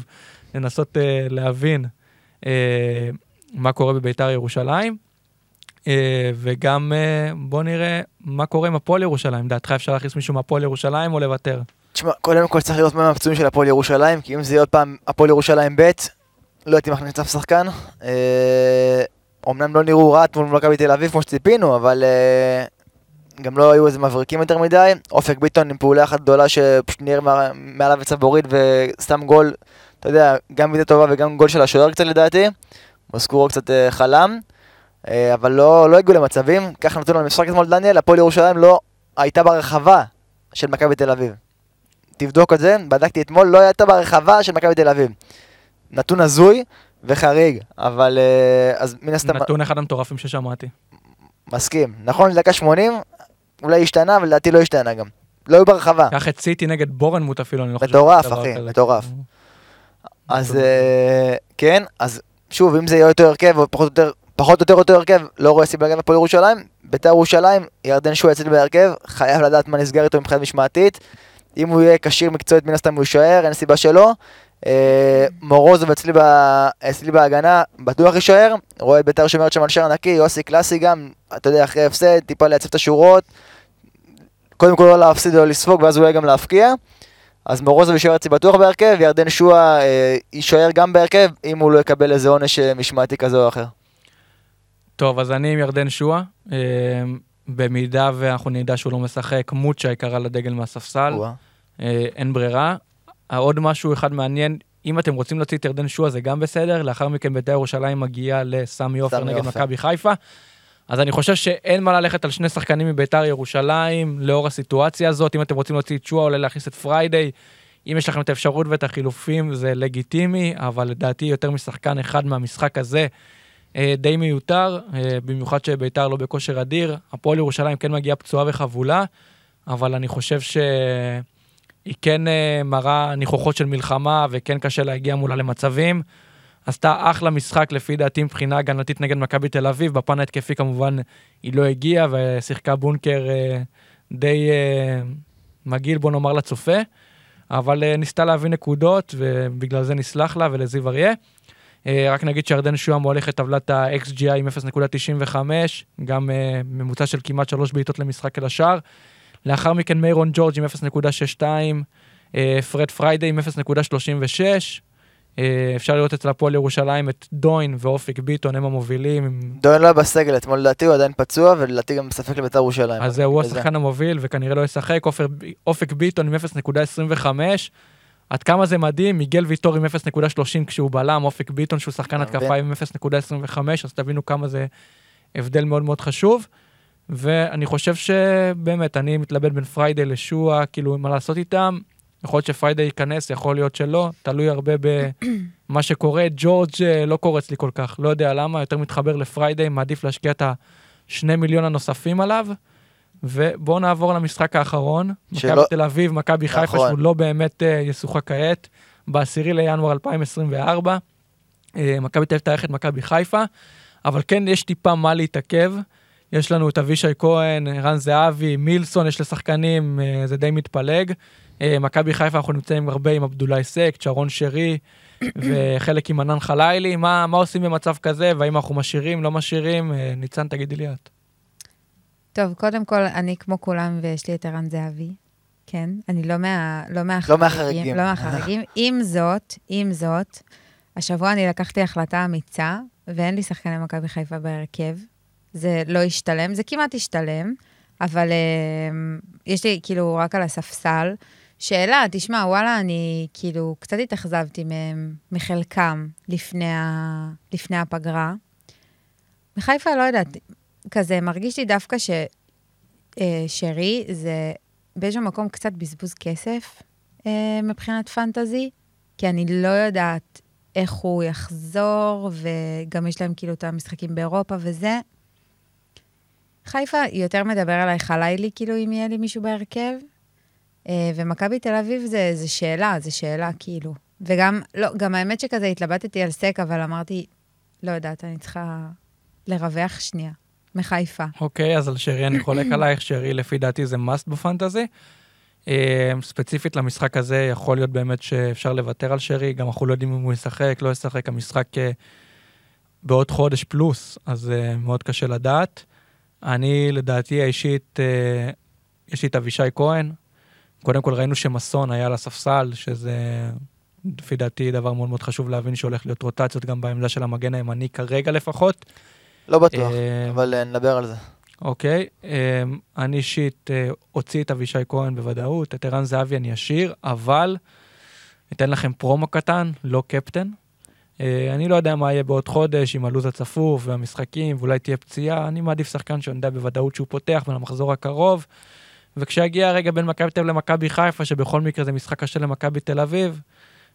לנסות uh, להבין. uh, מה קורה בביתר ירושלים, אה, וגם אה, בוא נראה מה קורה עם הפועל ירושלים. דעתך אפשר להכניס מישהו מהפועל ירושלים או לוותר? תשמע, קודם כל צריך לראות מה הפצועים של הפועל ירושלים, כי אם זה יהיה עוד פעם הפועל ירושלים ב', לא הייתי מכניס אף שחקן. אה, אומנם לא נראו רע מול מכבי תל אביב כמו שציפינו, אבל אה, גם לא היו איזה מבריקים יותר מדי. אופק ביטון עם פעולה אחת גדולה שפשוט מה- מעליו בצבורית ושם גול, אתה יודע, גם בעיטה טובה וגם גול של השוער קצת לדעתי. מוסקורו קצת אה, חלם, אה, אבל לא, לא הגיעו למצבים. ככה נתנו לנו משחק אתמול דניאל, הפועל ירושלים לא הייתה ברחבה של מכבי תל אביב. תבדוק את זה, בדקתי אתמול, לא הייתה ברחבה של מכבי תל אביב. נתון הזוי וחריג, אבל אה, אז מן הסתם נתון אחד המטורפים ששמעתי. מסכים. נכון לדקה 80, אולי השתנה, אבל לדעתי לא השתנה גם. לא היו ברחבה. קח את סיטי נגד בורנמוט אפילו, אני לא חושב. מטורף, אחי. מטורף. אז מטורף. אה, כן, אז שוב, אם זה יהיה אותו הרכב, או פחות או יותר, פחות או יותר אותו הרכב, לא רואה סיבה גם הפועל ירושלים. בית"ר ירושלים, ירדן שועה אצלי בהרכב, חייב לדעת מה נסגר איתו מבחינת משמעתית. אם הוא יהיה כשיר מקצועית, מן הסתם הוא יישאר, אין סיבה שלא. אה, מורוזוב אצלי, ב... אצלי בהגנה, בטוח יישאר. רואה את בית"ר שומרת שם על שער נקי, יוסי קלאסי גם, אתה יודע, אחרי הפסד, טיפה לייצב את השורות. קודם כל לא להפסיד או לספוג, ואז אולי גם להפקיע. אז מורוזוב יישאר אצלי בטוח בהרכב, ירדן שועה אה, יישאר גם בהרכב, אם הוא לא יקבל איזה עונש אה, משמעתי כזה או אחר. טוב, אז אני עם ירדן שועה. אה, במידה ואנחנו נדע שהוא לא משחק, מוצ'ה ייקרא לדגל מהספסל. אה, אין ברירה. עוד משהו אחד מעניין, אם אתם רוצים להוציא את ירדן שועה זה גם בסדר, לאחר מכן בית"ר ירושלים מגיעה לסמי עופר נגד. מכבי חיפה. אז אני חושב שאין מה ללכת על שני שחקנים מביתר ירושלים לאור הסיטואציה הזאת, אם אתם רוצים להוציא את שועה, אולי להכניס את פריידיי. אם יש לכם את האפשרות ואת החילופים זה לגיטימי, אבל לדעתי יותר משחקן אחד מהמשחק הזה אה, די מיותר, אה, במיוחד שביתר לא בכושר אדיר. הפועל ירושלים כן מגיעה פצועה וחבולה, אבל אני חושב שהיא כן אה, מראה ניחוחות של מלחמה וכן קשה להגיע מולה למצבים. עשתה אחלה משחק לפי דעתי מבחינה הגנתית נגד מכבי תל אביב, בפן ההתקפי כמובן היא לא הגיעה ושיחקה בונקר אה, די אה, מגעיל בוא נאמר לצופה. אבל אה, ניסתה להביא נקודות, ובגלל זה נסלח לה ולזיו אריה. אה, רק נגיד שירדן שוהם הולך את טבלת ה-XGI עם 0.95, גם אה, ממוצע של כמעט שלוש בעיטות למשחק אל השער. לאחר מכן מיירון ג'ורג' עם 0.62, אה, פרד פריידי עם 0.36. אה, אפשר לראות אצל הפועל ירושלים את דוין ואופק ביטון הם המובילים. דוין לא היה בסגל אתמול לדעתי, הוא עדיין פצוע, ולדעתי גם מספק לבית"ר ירושלים. אז הוא לזה. השחקן המוביל וכנראה לא ישחק. עופר- אופק ביטון עם 0.25. עד כמה זה מדהים, מיגל ויטור עם 0.30 כשהוא בלם, אופק ביטון שהוא שחקן התקפה עם 0.25, אז תבינו כמה זה הבדל מאוד מאוד חשוב. ואני חושב שבאמת, אני מתלבט בין פריידי לשועה, כאילו, מה לעשות איתם. יכול להיות שפריידי ייכנס, יכול להיות שלא, תלוי הרבה במה שקורה. ג'ורג' אה, לא קורץ לי כל כך, לא יודע למה, יותר מתחבר לפריידי, מעדיף להשקיע את השני מיליון הנוספים עליו. ובואו נעבור למשחק האחרון, שלא- מכבי תל אביב, מכבי חיפה, נכון. שהוא לא באמת אה, ישוחק כעת, ב-10 לינואר 2024. אה, מכבי תל אביב תארח את מכבי חיפה, אבל כן יש טיפה מה להתעכב. יש לנו את אבישי כהן, רן זהבי, מילסון, יש לשחקנים, אה, זה די מתפלג. אה, מכבי חיפה, אנחנו נמצאים הרבה עם עבדולאי סק, שרון שרי, וחלק עם ענן חלילי. מה, מה עושים במצב כזה, והאם אנחנו משאירים, לא משאירים? אה, ניצן, תגידי לי את. טוב, קודם כל, אני כמו כולם ויש לי את ערן זהבי. כן, אני לא, מה, לא מהחריגים. לא מהחריגים. לא מהחריגים. עם זאת, עם זאת, השבוע אני לקחתי החלטה אמיצה, ואין לי שחקני מכבי חיפה בהרכב. זה לא השתלם, זה כמעט השתלם, אבל uh, יש לי כאילו רק על הספסל. שאלה, תשמע, וואלה, אני כאילו קצת התאכזבתי מהם, מחלקם, לפני, ה, לפני הפגרה. בחיפה, לא יודעת, כזה, מרגיש לי דווקא ששרי זה באיזשהו מקום קצת בזבוז כסף אה, מבחינת פנטזי, כי אני לא יודעת איך הוא יחזור, וגם יש להם כאילו את המשחקים באירופה וזה. חיפה יותר מדבר עליי חלילי, כאילו, אם יהיה לי מישהו בהרכב. אה, ומכבי תל אביב זה, זה שאלה, זה שאלה, כאילו. וגם, לא, גם האמת שכזה התלבטתי על סק, אבל אמרתי, לא יודעת, אני צריכה לרווח שנייה, מחיפה. אוקיי, אז על שרי אני חולק עלייך, שרי לפי דעתי זה must בפנטזי. אה, ספציפית למשחק הזה, יכול להיות באמת שאפשר לוותר על שרי, גם אנחנו לא יודעים אם הוא ישחק, לא ישחק, המשחק אה, בעוד חודש פלוס, אז מאוד קשה לדעת. אני, לדעתי האישית, יש לי את אבישי כהן. קודם כל ראינו שמסון היה על הספסל, שזה לפי דעתי דבר מאוד מאוד חשוב להבין שהולך להיות רוטציות גם בעמדה של המגן הימני כרגע לפחות. לא בטוח, אה, אבל אה, נדבר על זה. אוקיי, אמ, אני אישית אה, אוציא את אבישי כהן בוודאות, את ערן זהבי אני אשאיר, אבל אתן לכם פרומו קטן, לא קפטן. אה, אני לא יודע מה יהיה בעוד חודש עם הלו"ז הצפוף והמשחקים, ואולי תהיה פציעה, אני מעדיף שחקן שאני יודע בוודאות שהוא פותח ולמחזור הקרוב. וכשיגיע הרגע בין מכבי תל אביב למכבי חיפה, שבכל מקרה זה משחק קשה למכבי תל אביב,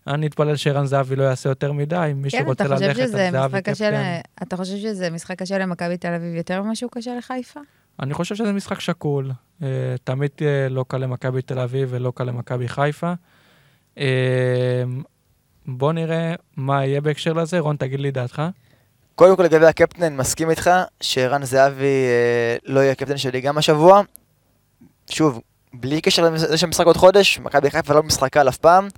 אני אתפלל שערן זהבי לא יעשה יותר מדי, אם מישהו כן, רוצה ללכת, אז זהבי קפטן. ל... אתה חושב שזה משחק קשה למכבי תל אביב יותר ממה שהוא קשה לחיפה? אני חושב שזה משחק שקול. Uh, תמיד uh, לא קל למכבי תל אביב ולא קל למכבי חיפה. Uh, בוא נראה מה יהיה בהקשר לזה. רון, תגיד לי דעתך. קודם כל לגבי הקפטן, אני מסכים איתך שערן זהבי אה, לא יהיה הקפטן שלי גם השבוע. שוב, בלי קשר לזה שהמשחק עוד חודש, מכבי חיפה לא משחק קל אף פעם,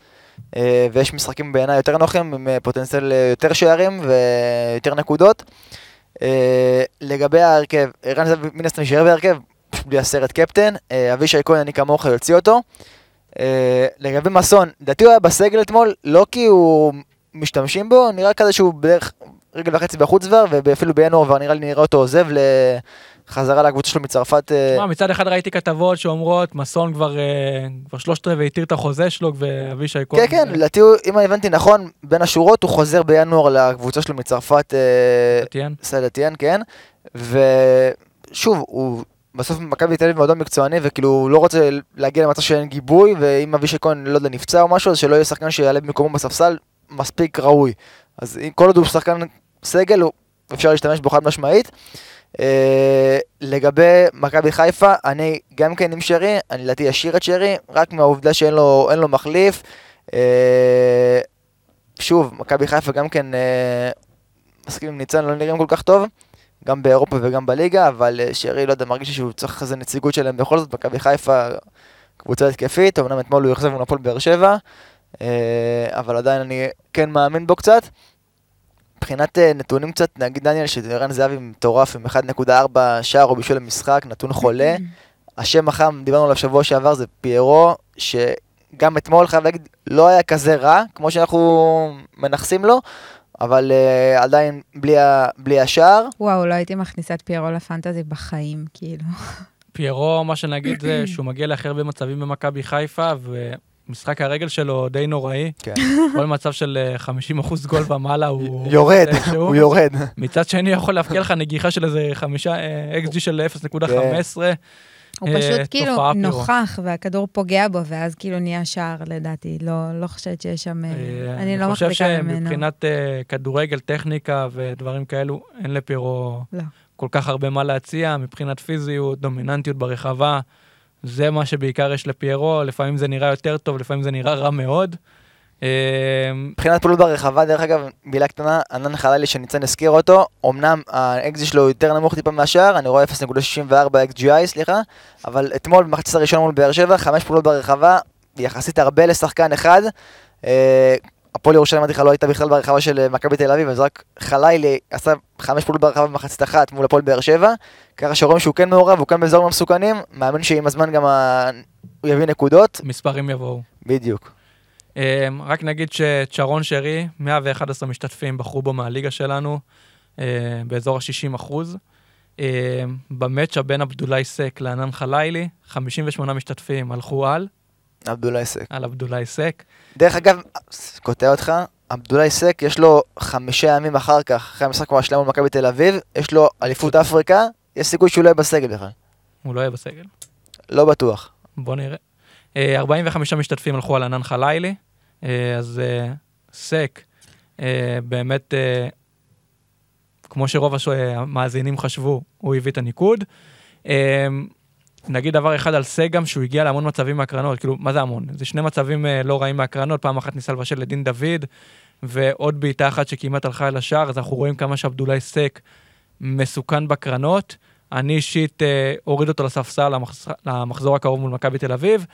אה, ויש משחקים בעיניי יותר נוחים, עם אה, פוטנציאל אה, יותר שערים ויותר נקודות. לגבי ההרכב, ערן זהבי מן הסתם יישאר בהרכב, בלי הסרט קפטן. אבישי כהן, אני כמוך יוציא אותו. לגבי מסון, לדעתי הוא היה בסגל אתמול, לא כי הוא משתמשים בו, נראה כזה שהוא בערך רגל וחצי בחוץ כבר, ואפילו בינואר כבר נראה לי נראה אותו עוזב לחזרה לקבוצה שלו מצרפת. אה, תשמע, מצד אחד ראיתי כתבות שאומרות, מסון כבר, אה, כבר שלושת רבעי התיר את החוזה שלו, ואבישי כהן... כן, כן, לדעתי, אם הבנתי נכון, בין השורות הוא חוזר בינואר לקבוצה שלו מצרפת, אה, דתיאן. סלטיאן, כן, ושוב, הוא בסוף מכבי תל אביב מועדון מקצועני, וכאילו הוא לא רוצה להגיע למצב שאין גיבוי, ואם אבישי כהן, לא יודע, נפצע או משהו, אז שלא יהיה שחקן שיעלה במקומו בספסל, מספיק ראוי. אז כל עוד הוא שחקן סגל, אפשר להשתמש בו חד משמעית. אה, לגבי מכבי חיפה, אני גם כן עם שרי, אני לדעתי אשאיר את שרי, רק מהעובדה שאין לו, לו מחליף. אה, שוב, מכבי חיפה גם כן, אה, מסכים עם ניצן, לא נראים כל כך טוב, גם באירופה וגם בליגה, אבל אה, שרי, לא יודע, מרגיש שהוא צריך איזה נציגות שלהם בכל זאת, מכבי חיפה קבוצה התקפית, אמנם אתמול הוא יחזב מול הפועל באר שבע, אה, אבל עדיין אני כן מאמין בו קצת. מבחינת אה, נתונים קצת, נגיד דניאל שערן זהבי מטורף עם 1.4 שער או בישול למשחק, נתון חולה. השם החם, דיברנו עליו שבוע שעבר, זה פיירו, שגם אתמול חייב להגיד, לא היה כזה רע, כמו שאנחנו מנכסים לו, אבל uh, עדיין בלי, ה, בלי השער. וואו, לא הייתי מכניסה את פיירו לפנטזי בחיים, כאילו. פיירו, מה שנגיד זה שהוא מגיע להכי הרבה מצבים במכבי חיפה, ומשחק הרגל שלו די נוראי. כן. כל מצב של אה, 50 אחוז גול ומעלה הוא... יורד, איכשהו. הוא יורד. מצד שני יכול להבקיע לך נגיחה של איזה חמישה, אה, XG של 0.15. הוא אה, פשוט כאילו. נוכח, והכדור פוגע בו, ואז כאילו נהיה שער, לדעתי. לא, לא חושבת שיש שם... אה, אני לא אני חושב מחזיקה ממנו. שמבחינת אה, כדורגל, טכניקה ודברים כאלו, אין לפירו לא. כל כך הרבה מה להציע, מבחינת פיזיות, דומיננטיות ברחבה, זה מה שבעיקר יש לפיירו, לפעמים זה נראה יותר טוב, לפעמים זה נראה רע מאוד. אה, מבחינת פעילות ברחבה, דרך אגב, מילה קטנה, ענן חלילי שניצן הזכיר אותו, אמנם האקזי שלו יותר נמוך טיפה מהשאר, אני רואה 0.64 XGI, סליחה, אבל אתמול במחצית הראשונה מול באר שבע, חמש פעולות ברחבה, יחסית הרבה לשחקן אחד. הפועל ירושלים עדיך לא הייתה בכלל ברחבה של אה, מכבי תל אביב, אז רק חלילי עשה חמש פעולות ברחבה במחצית אחת מול הפועל באר שבע, ככה שרואים שהוא כן מעורב, הוא כן באזורים המסוכנים, מאמין שעם הזמן גם ה... הוא יביא נקודות, מספרים יבואו. בדיוק. אה, רק נגיד שצ'רון שרי, 111 משתתפים בחרו בו מהליגה שלנו, אה, באזור ה-60 אחוז. אה, במצ'אפ בין עבדולאי סק לענן חלילי, 58 משתתפים הלכו על, עבדולאי סק. על עבדולאי סק. דרך אגב, קוטע אותך, עבדולאי סק, יש לו חמישה ימים אחר כך, אחרי המשחק כמו השלם מול מכבי תל אביב, יש לו אליפות אפריקה, יש סיכוי שהוא לא יהיה בסגל בכלל. הוא לא יהיה בסגל. לא בטוח. בוא נראה. אה, 45 משתתפים הלכו על ענן חלילי, אה, אז אה, סק, אה, באמת, אה, כמו שרוב אה, המאזינים חשבו, הוא הביא את הניקוד. נגיד דבר אחד על סק גם, שהוא הגיע להמון מצבים מהקרנות, כאילו, מה זה המון? זה שני מצבים אה, לא רעים מהקרנות, פעם אחת ניסה לבשל לדין דוד, ועוד בעיטה אחת שכמעט הלכה אל השער, אז אנחנו רואים כמה שעבדולאי סק מסוכן בקרנות. אני אישית אה, אוריד אותו לספסל למחז... למחזור הקרוב מול מכבי תל אביב.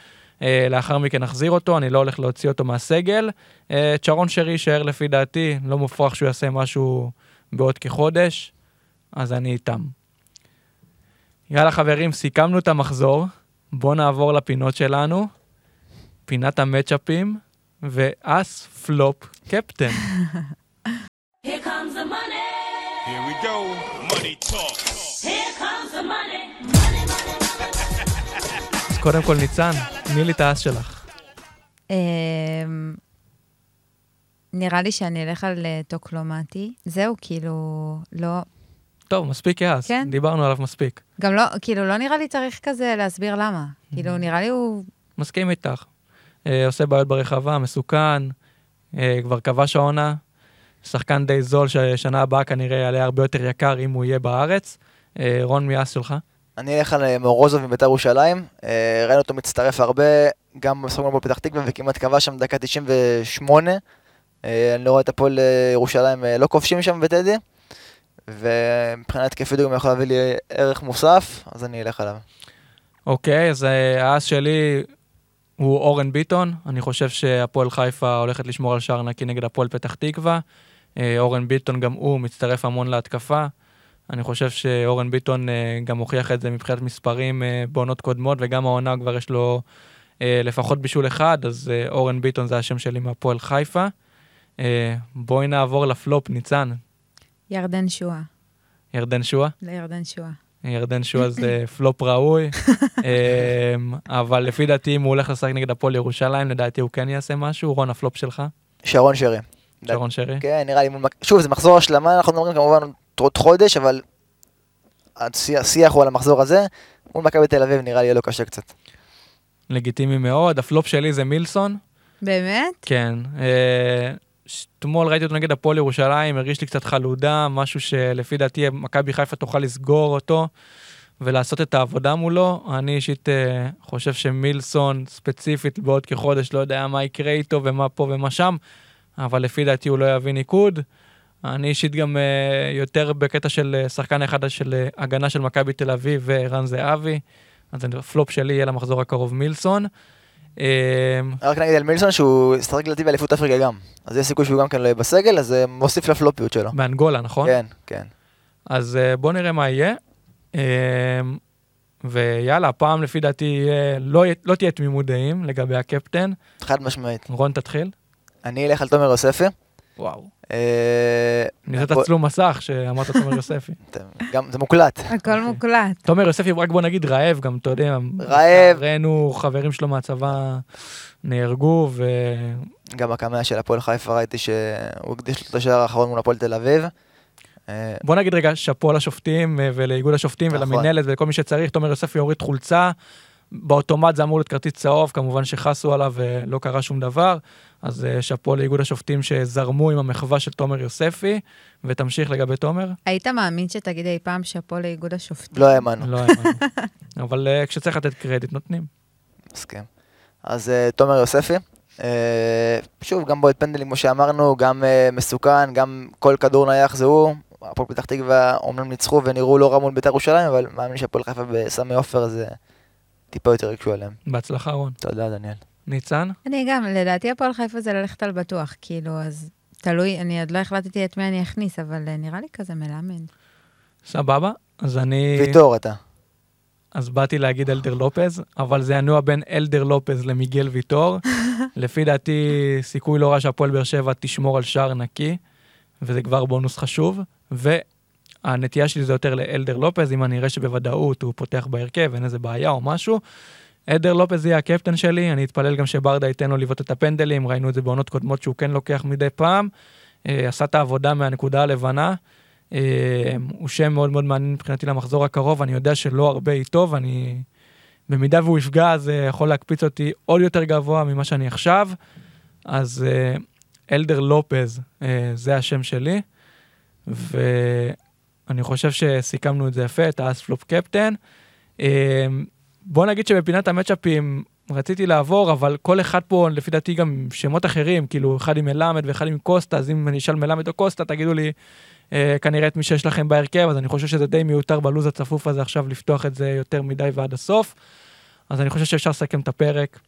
אה, לאחר מכן נחזיר אותו, אני לא הולך להוציא אותו מהסגל. אה, צ'רון שרי יישאר לפי דעתי, לא מופרך שהוא יעשה משהו בעוד כחודש, אז אני איתם. יאללה חברים, סיכמנו את המחזור, בואו נעבור לפינות שלנו, פינת המצ'אפים, ואס פלופ קפטן. Here comes the money. Here we go. Money talk. Here comes the money. Money, money. אז קודם כל, ניצן, תני לי את האס שלך. אמ, נראה לי שאני אלך על אה, טוקלומטי. זהו, כאילו, לא... טוב, מספיק יאס, כן. דיברנו עליו מספיק. גם לא, כאילו, לא נראה לי צריך כזה להסביר למה. כאילו, נראה לי הוא... מסכים איתך. אה, עושה בעיות ברחבה, מסוכן, אה, כבר כבש העונה. שחקן די זול ששנה הבאה כנראה יעלה הרבה יותר יקר אם הוא יהיה בארץ. אה, רון, מי שלך? אני אלך על אה, מורוזוב מביתר ירושלים, אה, ראינו אותו מצטרף הרבה, גם במשחק מול פתח תקווה, וכמעט כבש שם דקה 98. אה, אני לא רואה את הפועל ירושלים אה, לא כובשים שם בטדי, ומבחינה התקפית הוא יכול להביא לי ערך מוסף, אז אני אלך עליו. אוקיי, אז אה, האס שלי הוא אורן ביטון. אני חושב שהפועל חיפה הולכת לשמור על שער נקי נגד הפועל פתח תקווה. אה, אורן ביטון גם הוא מצטרף המון להתקפה. אני חושב שאורן ביטון אה, גם הוכיח את זה מבחינת מספרים בעונות קודמות, וגם העונה כבר יש לו לפחות בישול אחד, אז אורן ביטון זה השם שלי מהפועל חיפה. בואי נעבור לפלופ, ניצן. ירדן שועה. ירדן שועה. לירדן שועה. ירדן שועה זה פלופ ראוי, אמ, אבל לפי דעתי אם הוא הולך לשחק נגד הפועל ירושלים, לדעתי הוא כן יעשה משהו. רון, הפלופ שלך? שרון שרי. שרון שרי? כן, נראה לי, שוב, זה מחזור השלמה, אנחנו מדברים כמובן עוד חודש, אבל השיח השיח הוא על המחזור הזה. מול מכבי תל אביב נראה לי יהיה לו קשה קצת. לגיטימי מאוד. הפלופ שלי זה מילסון. באמת? כן. אתמול ראיתי אותו נגד הפועל ירושלים, הרגיש לי קצת חלודה, משהו שלפי דעתי מכבי חיפה תוכל לסגור אותו ולעשות את העבודה מולו. אני אישית אה, חושב שמילסון ספציפית בעוד כחודש לא יודע מה יקרה איתו ומה פה ומה שם, אבל לפי דעתי הוא לא יביא ניקוד. אני אישית גם אה, יותר בקטע של אה, שחקן אחד של אה, הגנה של מכבי תל אביב וערן זהבי. אז הפלופ שלי יהיה למחזור הקרוב מילסון. אה, רק נגיד על מילסון שהוא ישחק לדעתי באליפות אפריקה גם. אז יש סיכוי שהוא גם כן לא יהיה בסגל, אז זה מוסיף לפלופיות שלו. באנגולה, נכון? כן, כן. אז אה, בואו נראה מה יהיה. אה, ויאללה, הפעם לפי דעתי יהיה- לא, לא תהיה תמימות דעים לגבי הקפטן. חד משמעית. רון, תתחיל. אני אלך על תומר יוספי. וואו. אה, בוא- תצלום מסך שאמרת תומר יוספי. גם זה מוקלט. הכל מוקלט. תומר יוספי, רק בוא נגיד רעב גם, אתה יודע. רעב. ראינו חברים שלו מהצבא נהרגו, ו... גם הקמע של הפועל חיפה ראיתי שהוא הקדיש לו את השער האחרון מול הפועל תל אביב. אה, בוא נגיד רגע שאפו לשופטים אה, ולאיגוד השופטים נכון. ולמינהלת ולכל מי שצריך, תומר יוספי הוריד חולצה. באוטומט זה אמור להיות כרטיס צהוב, כמובן שחסו עליו ולא קרה שום דבר. אז אה, שאפו לאיגוד השופטים שזרמו עם המחווה של תומר יוספי, ותמשיך לגבי תומר. היית מאמין שתגיד אי פעם שאפו לאיגוד השופטים? לא האמנו, לא האמנו. אבל אה, כשצריך לתת קרדיט נותנים. מסכים. אז אה, תומר יוספי. אה, שוב, גם בועט פנדלים, כמו שאמרנו, גם אה, מסוכן, גם כל כדור נייח זה הוא. הפועל פתח תקווה אומנם ניצחו ונראו לא רע מול בית"ר ירושלים, אבל מאמין שהפועל חיפה בסמי עופר זה טיפה יותר יקשו עליהם. בהצלחה רון. תודה, דניאל. ניצן? אני גם, לדעתי הפועל חיפה זה ללכת על בטוח, כאילו, אז תלוי, אני עוד לא החלטתי את מי אני אכניס, אבל אה, נראה לי כזה מלמד. סבבה. אז אני... ויטור אתה. אז באתי להגיד אלדר לופז, אבל זה ינוע בין אלדר לופז למיגל ויטור. לפי דעתי, סיכוי לא רע שהפועל באר שבע תשמור על שער נקי, וזה כבר בונוס חשוב. והנטייה שלי זה יותר לאלדר לופז, אם אני אראה שבוודאות הוא פותח בהרכב, אין איזה בעיה או משהו. אלדר לופז יהיה הקפטן שלי, אני אתפלל גם שברדה ייתן לו לבעוט את הפנדלים, ראינו את זה בעונות קודמות שהוא כן לוקח מדי פעם. אה, עשה את העבודה מהנקודה הלבנה. אה, הוא שם מאוד מאוד מעניין מבחינתי למחזור הקרוב, אני יודע שלא הרבה איתו, ואני... במידה והוא יפגע, זה יכול להקפיץ אותי עוד יותר גבוה ממה שאני עכשיו. אז אה, אלדר לופז, אה, זה השם שלי, ואני חושב שסיכמנו את זה יפה, את האספלופ קפטן. אה, בוא נגיד שבפינת המצ'אפים רציתי לעבור, אבל כל אחד פה, לפי דעתי גם עם שמות אחרים, כאילו אחד עם מלמד ואחד עם קוסטה, אז אם אני אשאל מלמד או קוסטה, תגידו לי אה, כנראה את מי שיש לכם בהרכב, אז אני חושב שזה די מיותר בלוז הצפוף הזה עכשיו לפתוח את זה יותר מדי ועד הסוף. אז אני חושב שאפשר לסכם את הפרק,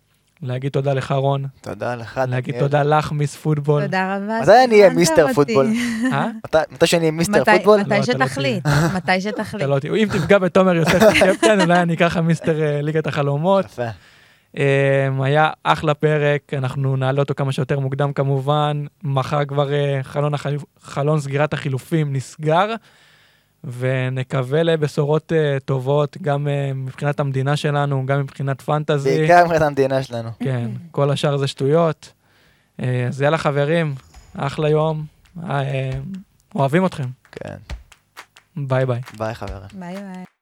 להגיד תודה לך רון, תודה לך, להגיד דניאל. תודה לך מיס פוטבול. תודה רבה. מתי אני אהיה מיסטר. פוטבול? אה? מתי- שאני אהיה מיסטר פוטבול? לא, מתי אתה לא שתחליט, מתי שתחליט. לא אם תפגע בתומר יוסף כקפטן, אולי אני אקח לך מיסטר אה, ליגת החלומות. יפה. אה, היה אחלה פרק, אנחנו נעלה אותו כמה שיותר מוקדם כמובן. מחר כבר אה. חלון סגירת החילופים נסגר, ונקווה לבשורות אה, טובות, גם אה, מבחינת המדינה שלנו, גם מבחינת פנטזי. בעיקר מבחינת המדינה שלנו. כן, כל השאר זה שטויות. אה, אז יאללה חברים, אחלה יום, אה, אוהבים אתכם. כן. ביי ביי. ביי חברים. ביי ביי.